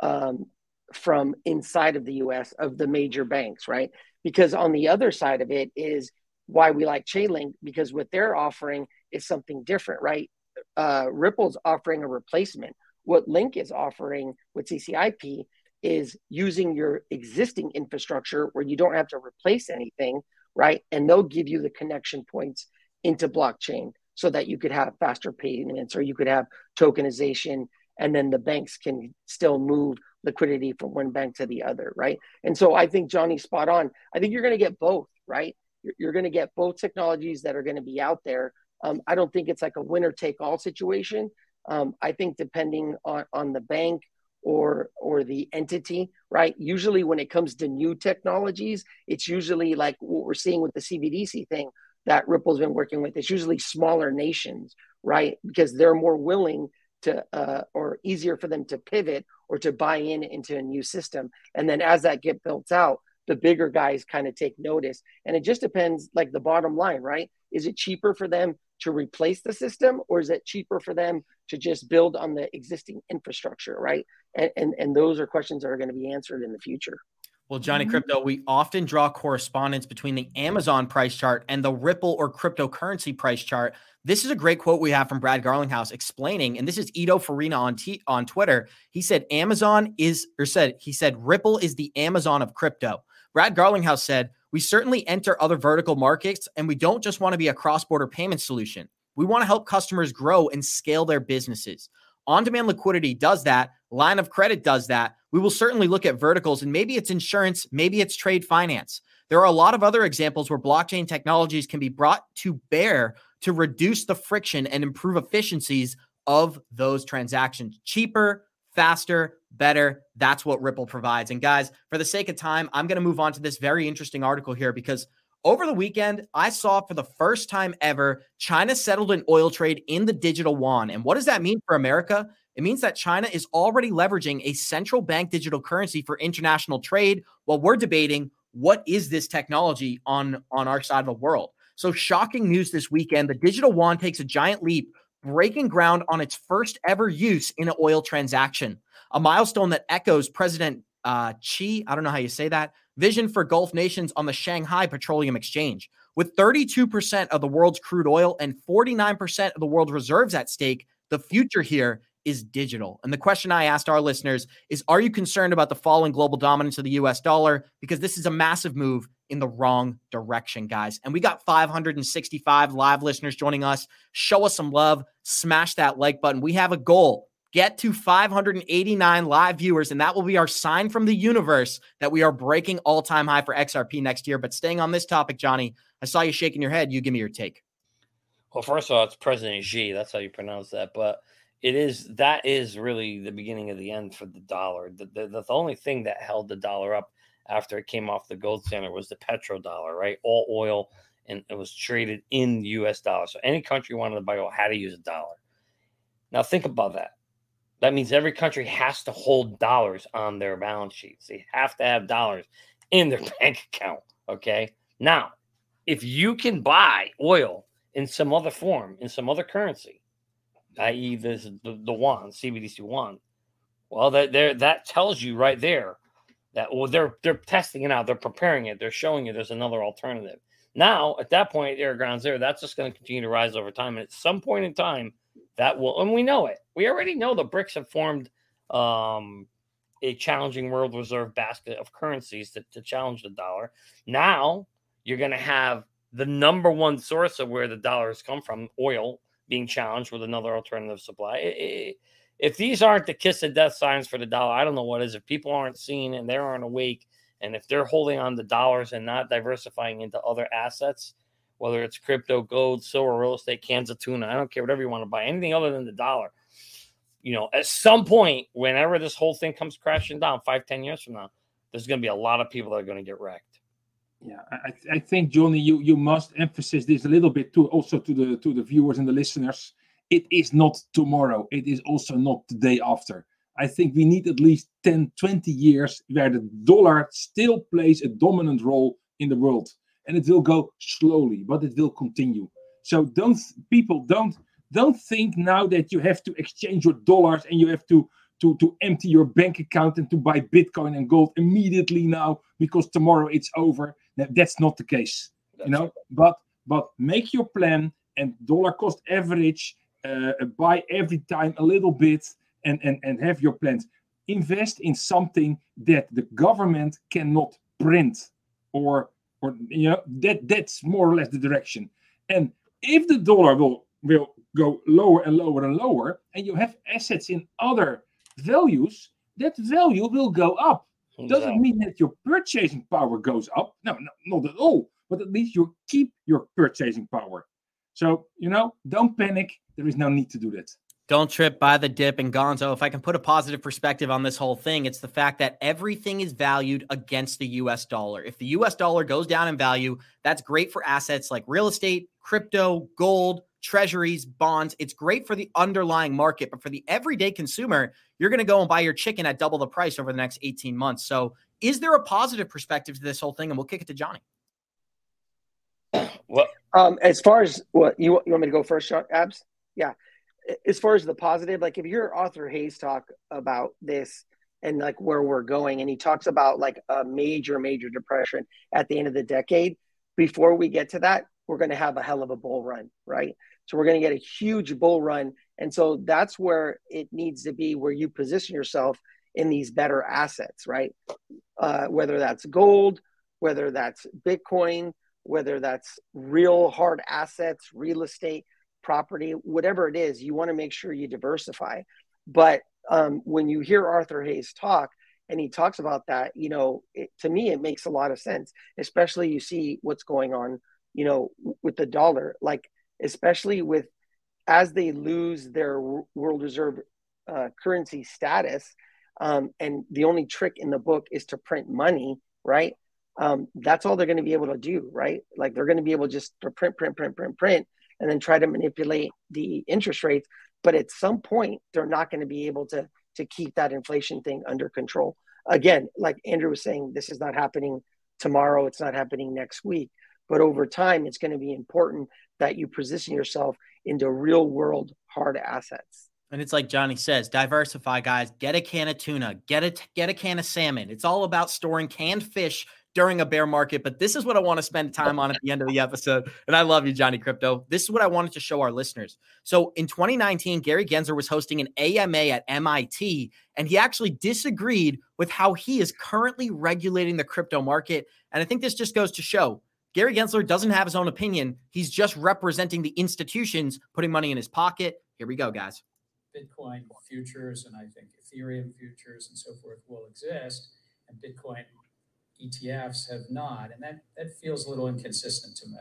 um, from inside of the US of the major banks, right? Because on the other side of it is why we like Chainlink, because what they're offering is something different, right? Uh, Ripple's offering a replacement. What Link is offering with CCIP is using your existing infrastructure where you don't have to replace anything, right? And they'll give you the connection points into blockchain so that you could have faster payments or you could have tokenization and then the banks can still move liquidity from one bank to the other, right? And so I think Johnny's spot on. I think you're going to get both, right? You're, you're going to get both technologies that are going to be out there. Um, I don't think it's like a winner take all situation. Um, I think depending on, on the bank or or the entity, right? Usually when it comes to new technologies, it's usually like what we're seeing with the CBDC thing that Ripple's been working with. It's usually smaller nations, right? Because they're more willing to uh, or easier for them to pivot or to buy in into a new system. And then as that get built out, the bigger guys kind of take notice. And it just depends, like the bottom line, right? Is it cheaper for them to replace the system or is it cheaper for them to just build on the existing infrastructure, right? And, and, and those are questions that are going to be answered in the future. Well, Johnny mm-hmm. Krypto, we often draw correspondence between the Amazon price chart and the Ripple or cryptocurrency price chart. This is a great quote we have from Brad Garlinghouse explaining, and this is Ito Farina on t- on Twitter. He said Amazon is, or said he said Ripple is the Amazon of crypto. Brad Garlinghouse said we certainly enter other vertical markets, and we don't just want to be a cross border payment solution. We want to help customers grow and scale their businesses. On demand liquidity does that. Line of credit does that. We will certainly look at verticals and maybe it's insurance, maybe it's trade finance. There are a lot of other examples where blockchain technologies can be brought to bear to reduce the friction and improve efficiencies of those transactions. Cheaper, faster, better. That's what Ripple provides. And guys, for the sake of time, I'm going to move on to this very interesting article here because over the weekend, I saw for the first time ever China settled an oil trade in the digital yuan. And what does that mean for America? It means that China is already leveraging a central bank digital currency for international trade while we're debating what is this technology on, on our side of the world. So, shocking news this weekend the digital yuan takes a giant leap, breaking ground on its first ever use in an oil transaction, a milestone that echoes President uh, Xi, I don't know how you say that, vision for Gulf nations on the Shanghai Petroleum Exchange. With 32% of the world's crude oil and 49% of the world's reserves at stake, the future here is digital. And the question I asked our listeners is Are you concerned about the falling global dominance of the US dollar? Because this is a massive move in the wrong direction, guys. And we got 565 live listeners joining us. Show us some love, smash that like button. We have a goal get to 589 live viewers, and that will be our sign from the universe that we are breaking all time high for XRP next year. But staying on this topic, Johnny, I saw you shaking your head. You give me your take. Well, first of all, it's President Xi. That's how you pronounce that. But it is that is really the beginning of the end for the dollar. The, the, the only thing that held the dollar up after it came off the gold standard was the petrodollar, right? All oil and it was traded in US dollars. So any country wanted to buy oil had to use a dollar. Now think about that. That means every country has to hold dollars on their balance sheets. They have to have dollars in their *laughs* bank account. Okay. Now, if you can buy oil in some other form, in some other currency, i.e., this the, the one CBDC one, well, that there that tells you right there that well they're they're testing it out, they're preparing it, they're showing you there's another alternative. Now, at that point, air grounds there, that's just going to continue to rise over time. And at some point in time, that will, and we know it. We already know the BRICS have formed um, a challenging world reserve basket of currencies to, to challenge the dollar. Now you're going to have the number one source of where the dollars come from, oil, being challenged with another alternative supply. It, it, if these aren't the kiss of death signs for the dollar, I don't know what is. If people aren't seeing and they aren't awake, and if they're holding on to dollars and not diversifying into other assets, whether it's crypto, gold, silver, real estate, cans of tuna. I don't care, whatever you want to buy, anything other than the dollar. You know, at some point, whenever this whole thing comes crashing down five, ten years from now, there's going to be a lot of people that are going to get wrecked. Yeah, I, I think Johnny, you you must emphasize this a little bit too, also to the to the viewers and the listeners. It is not tomorrow. It is also not the day after. I think we need at least 10, 20 years where the dollar still plays a dominant role in the world and it will go slowly, but it will continue. So don't people don't don't think now that you have to exchange your dollars and you have to to to empty your bank account and to buy Bitcoin and gold immediately now because tomorrow it's over. That's not the case, That's you know. Right. But but make your plan and dollar cost average. Uh, buy every time a little bit and and and have your plans. Invest in something that the government cannot print or or you know that that's more or less the direction and if the dollar will will go lower and lower and lower, and you have assets in other values, that value will go up. Doesn't Exactly. mean that your purchasing power goes up. No, no, not at all. But at least you keep your purchasing power. So, you know, don't panic. There is no need to do that. Don't trip by the dip. And Gonzo, if I can put a positive perspective on this whole thing, it's the fact that everything is valued against the US dollar. If the US dollar goes down in value, that's great for assets like real estate, crypto, gold, treasuries, bonds. It's great for the underlying market. But for the everyday consumer, you're going to go and buy your chicken at double the price over the next 18 months. So, is there a positive perspective to this whole thing? And we'll kick it to Johnny. *clears throat* Well, Um, as far as what you you want me to go first, Sean? Abs? Yeah. As far as the positive, like if you hear Arthur Hayes talk about this and like where we're going, and he talks about like a major, major depression at the end of the decade, before we get to that, we're going to have a hell of a bull run, right? So we're going to get a huge bull run. And so that's where it needs to be where you position yourself in these better assets, right? Uh, whether that's gold, whether that's Bitcoin, whether that's real hard assets, real estate, property, whatever it is, you want to make sure you diversify. But um, when you hear Arthur Hayes talk, and he talks about that, you know, it, to me, it makes a lot of sense, especially you see what's going on, you know, with the dollar, like, especially with as they lose their world reserve uh, currency status. Um, and the only trick in the book is to print money, right? Um, that's all they're going to be able to do, right? Like they're going to be able just to print, print, print, print, print, and then try to manipulate the interest rates. But at some point, they're not going to be able to to keep that inflation thing under control. Again, like Andrew was saying, this is not happening tomorrow. It's not happening next week. But over time, it's going to be important that you position yourself into real world hard assets. And it's like Johnny says, diversify, guys. Get a can of tuna, get a get a can of salmon. It's all about storing canned fish during a bear market. But this is what I want to spend time on at the end of the episode. And I love you, Johnny Krypto. This is what I wanted to show our listeners. So in 2019, Gary Gensler was hosting an AMA at MIT, and he actually disagreed with how he is currently regulating the crypto market. And I think this just goes to show Gary Gensler doesn't have his own opinion. He's just representing the institutions putting money in his pocket. Here we go, guys. Bitcoin futures and I think Ethereum futures and so forth will exist, and Bitcoin ETFs have not, and that that feels a little inconsistent to me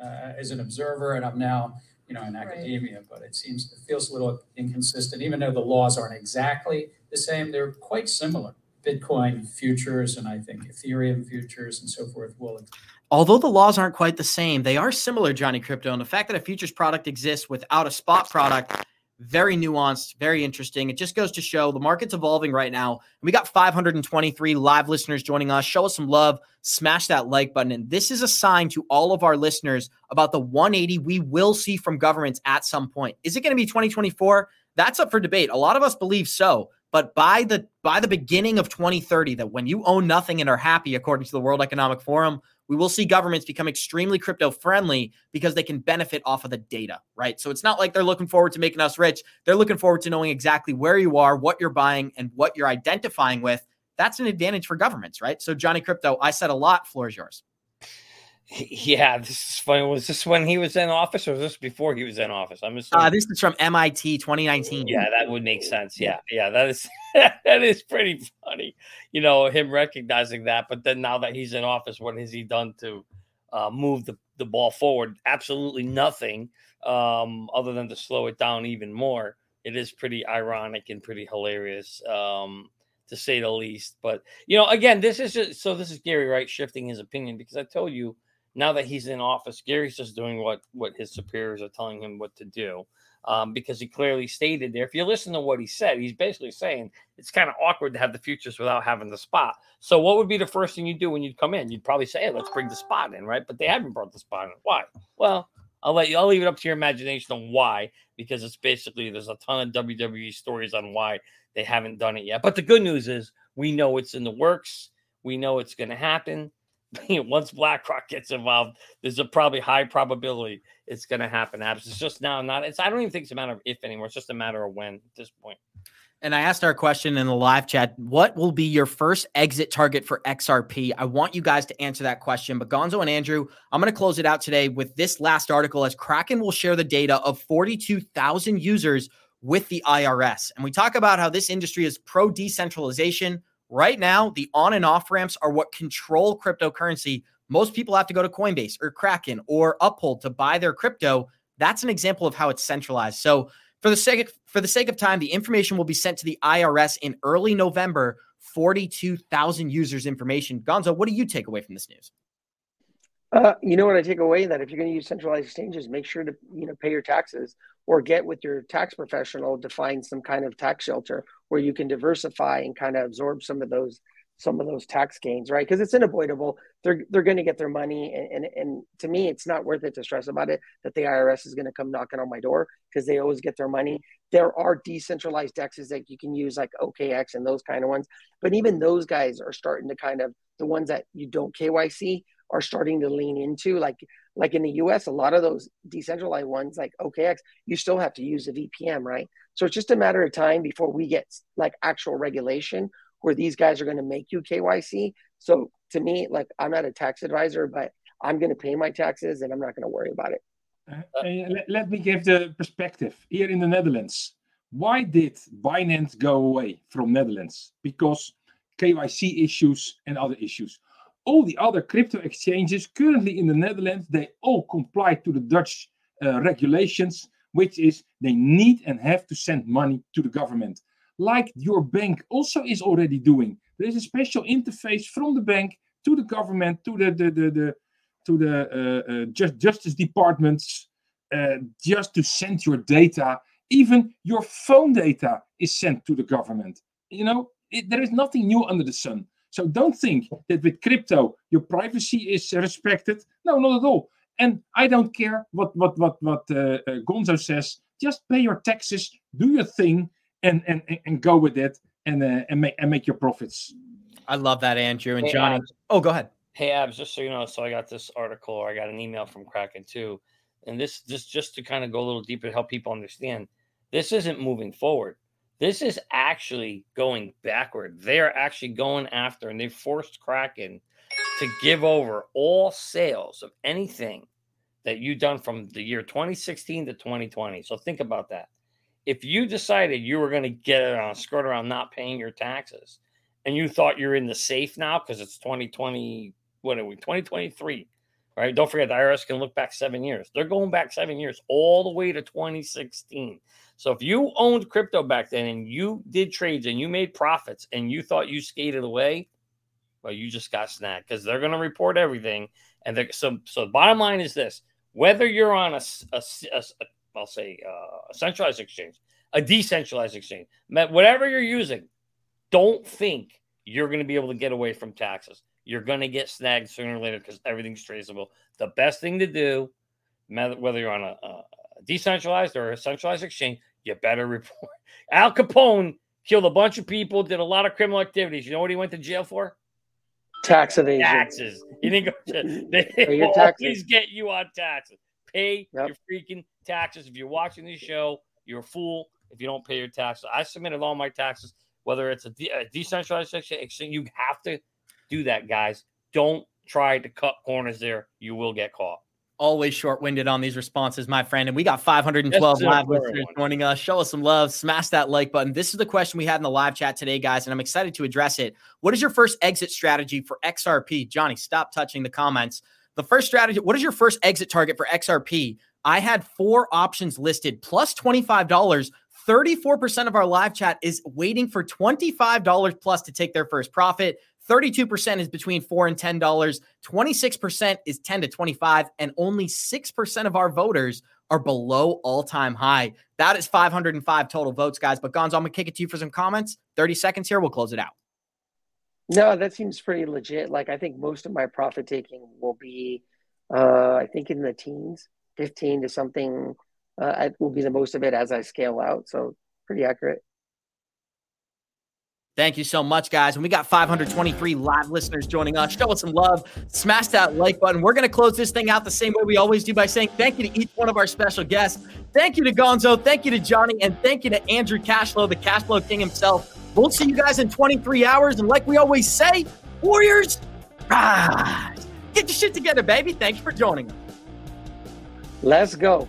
uh, as an observer. And I'm now, you know, in academia, but it seems it feels a little inconsistent, even though the laws aren't exactly the same. They're quite similar. Bitcoin futures and I think Ethereum futures and so forth will. Although the laws aren't quite the same, they are similar, Johnny Krypto. And the fact that a futures product exists without a spot product, very nuanced, very interesting. It just goes to show the market's evolving right now. We got 523 live listeners joining us. Show us some love, smash that like button. And this is a sign to all of our listeners about the 180 we will see from governments at some point. Is it going to be 2024? That's up for debate. A lot of us believe so. But by the by the beginning of 2030, that when you own nothing and are happy, according to the World Economic Forum, we will see governments become extremely crypto friendly because they can benefit off of the data, right? So it's not like they're looking forward to making us rich. They're looking forward to knowing exactly where you are, what you're buying, and what you're identifying with. That's an advantage for governments, right? So, Johnny Krypto, I said a lot. Floor is yours. Yeah, this is funny. Was this when he was in office, or was this before he was in office? I'm assuming. Uh, this is from MIT 2019. Yeah, that would make sense. Yeah, yeah, that is *laughs* that is pretty funny. You know, him recognizing that, but then now that he's in office, what has he done to uh, move the, the ball forward? Absolutely nothing, um, other than to slow it down even more. It is pretty ironic and pretty hilarious, um, to say the least. But you know, again, this is just, so. This is Gary Wright shifting his opinion because I told you now that he's in office, Gary's just doing what what his superiors are telling him what to do. Um, because he clearly stated there. If you listen to what he said, he's basically saying it's kind of awkward to have the futures without having the spot. So, what would be the first thing you do when you'd come in? You'd probably say, hey, let's bring the spot in, right? But they haven't brought the spot in. Why? Well, I'll let you. I'll leave it up to your imagination on why, because it's basically there's a ton of WWE stories on why they haven't done it yet. But the good news is we know it's in the works. We know it's going to happen. *laughs* Once BlackRock gets involved, there's a probably high probability it's going to happen. It's just now not. It's. I don't even think it's a matter of if anymore. It's just a matter of when at this point. And I asked our question in the live chat what will be your first exit target for XRP? I want you guys to answer that question. But Gonzo and Andrew, I'm going to close it out today with this last article as Kraken will share the data of 42,000 users with the IRS. And we talk about how this industry is pro decentralization. Right now, the on and off ramps are what control cryptocurrency. Most people have to go to Coinbase or Kraken or Uphold to buy their crypto. That's an example of how it's centralized. So, for the sake of, for the sake of time, the information will be sent to the IRS in early November. 42,000 users information. Gonzo, what do you take away from this news? Uh, you know what I take away that if you're going to use centralized exchanges, make sure to you know pay your taxes or get with your tax professional to find some kind of tax shelter where you can diversify and kind of absorb some of those some of those tax gains, right? Because it's unavoidable. They're they're going to get their money, and, and and to me, it's not worth it to stress about it that the IRS is going to come knocking on my door because they always get their money. There are decentralized dexes that you can use, like OKX and those kind of ones, but even those guys are starting to kind of the ones that you don't KYC are starting to lean into, like like in the U.S. A lot of those decentralized ones, like OKX, you still have to use a VPN, right? So it's just a matter of time before we get like actual regulation where these guys are going to make you KYC. So to me, like I'm not a tax advisor, but I'm going to pay my taxes and I'm not going to worry about it. Uh, let, let me give the perspective here in the Netherlands. Why did Binance go away from Netherlands? Because KYC issues and other issues. All the other crypto exchanges currently in the Netherlands, they all comply to the Dutch uh, regulations, which is they need and have to send money to the government like your bank also is already doing. There is a special interface from the bank to the government, to the the the, the to the uh, uh, just justice departments, uh, just to send your data. Even your phone data is sent to the government. You know, it, there is nothing new under the sun. So don't think that with crypto your privacy is respected. No, not at all. And I don't care what what what what uh, uh, Gonzo says. Just pay your taxes, do your thing, and and and go with it and uh, and make and make your profits. I love that, Andrew and Hey, Johnny. Abs. Oh, go ahead. Hey Abs, just so you know, so I got this article or I got an email from Kraken too. And this just just to kind of go a little deeper to help people understand, this isn't moving forward. This is actually going backward. They're actually going after and they forced Kraken to give over all sales of anything that you've done from the year 2016 to 2020. So think about that. If you decided you were going to get it on skirt around not paying your taxes and you thought you're in the safe now because it's 2020, what are we, 2023, right? Don't forget the IRS can look back seven years. They're going back seven years, all the way to 2016. So if you owned crypto back then and you did trades and you made profits and you thought you skated away, well, you just got snagged because they're going to report everything. And they're, so, so the bottom line is this: whether you're on a, a a a- I'll say uh, a centralized exchange, a decentralized exchange, whatever you're using, don't think you're going to be able to get away from taxes. You're going to get snagged sooner or later because everything's traceable. The best thing to do, whether you're on a, a decentralized or a centralized exchange, you better report. *laughs* Al Capone killed a bunch of people, did a lot of criminal activities. You know what he went to jail for? Tax evasion. Taxes. You didn't go. To, *laughs* they always get you on taxes. Pay Yep. your freaking taxes. If you're watching this show, you're a fool if you don't pay your taxes. I submitted all my taxes, whether it's a, de- a decentralized exchange. You have to do that, guys. Don't try to cut corners there. You will get caught. Always short winded on these responses, my friend. And we got 512 Yes, live listeners everyone. joining us. Show us some love. Smash that like button. This is the question we had in the live chat today, guys, and I'm excited to address it. What is your first exit strategy for XRP? Johnny, stop touching the comments. The first strategy, what is your first exit target for XRP? I had four options listed plus $25. 34% of our live chat is waiting for $25 plus to take their first profit. 32% is between 4 and $10. 26% is 10 to 25 and only 6% of our voters are below all-time high. That is 505 total votes, guys. But Gonzo, I'm to kick it to you for some comments. 30 seconds here, we'll close it out. No, that seems pretty legit. Like I think most of my profit taking will be, uh, I think in the teens, fifteen to something. Uh, will be the most of it as I scale out. So pretty accurate. Thank you so much, guys. And we got 523 live listeners joining us. Show us some love. Smash that like button. We're going to close this thing out the same way we always do by saying thank you to each one of our special guests. Thank you to Gonzo. Thank you to Johnny. And thank you to Andrew Cashflow, the Cashflow King himself. We'll see you guys in 23 hours. And like we always say, Warriors, rise. Get your shit together, baby. Thank you for joining us. Let's go.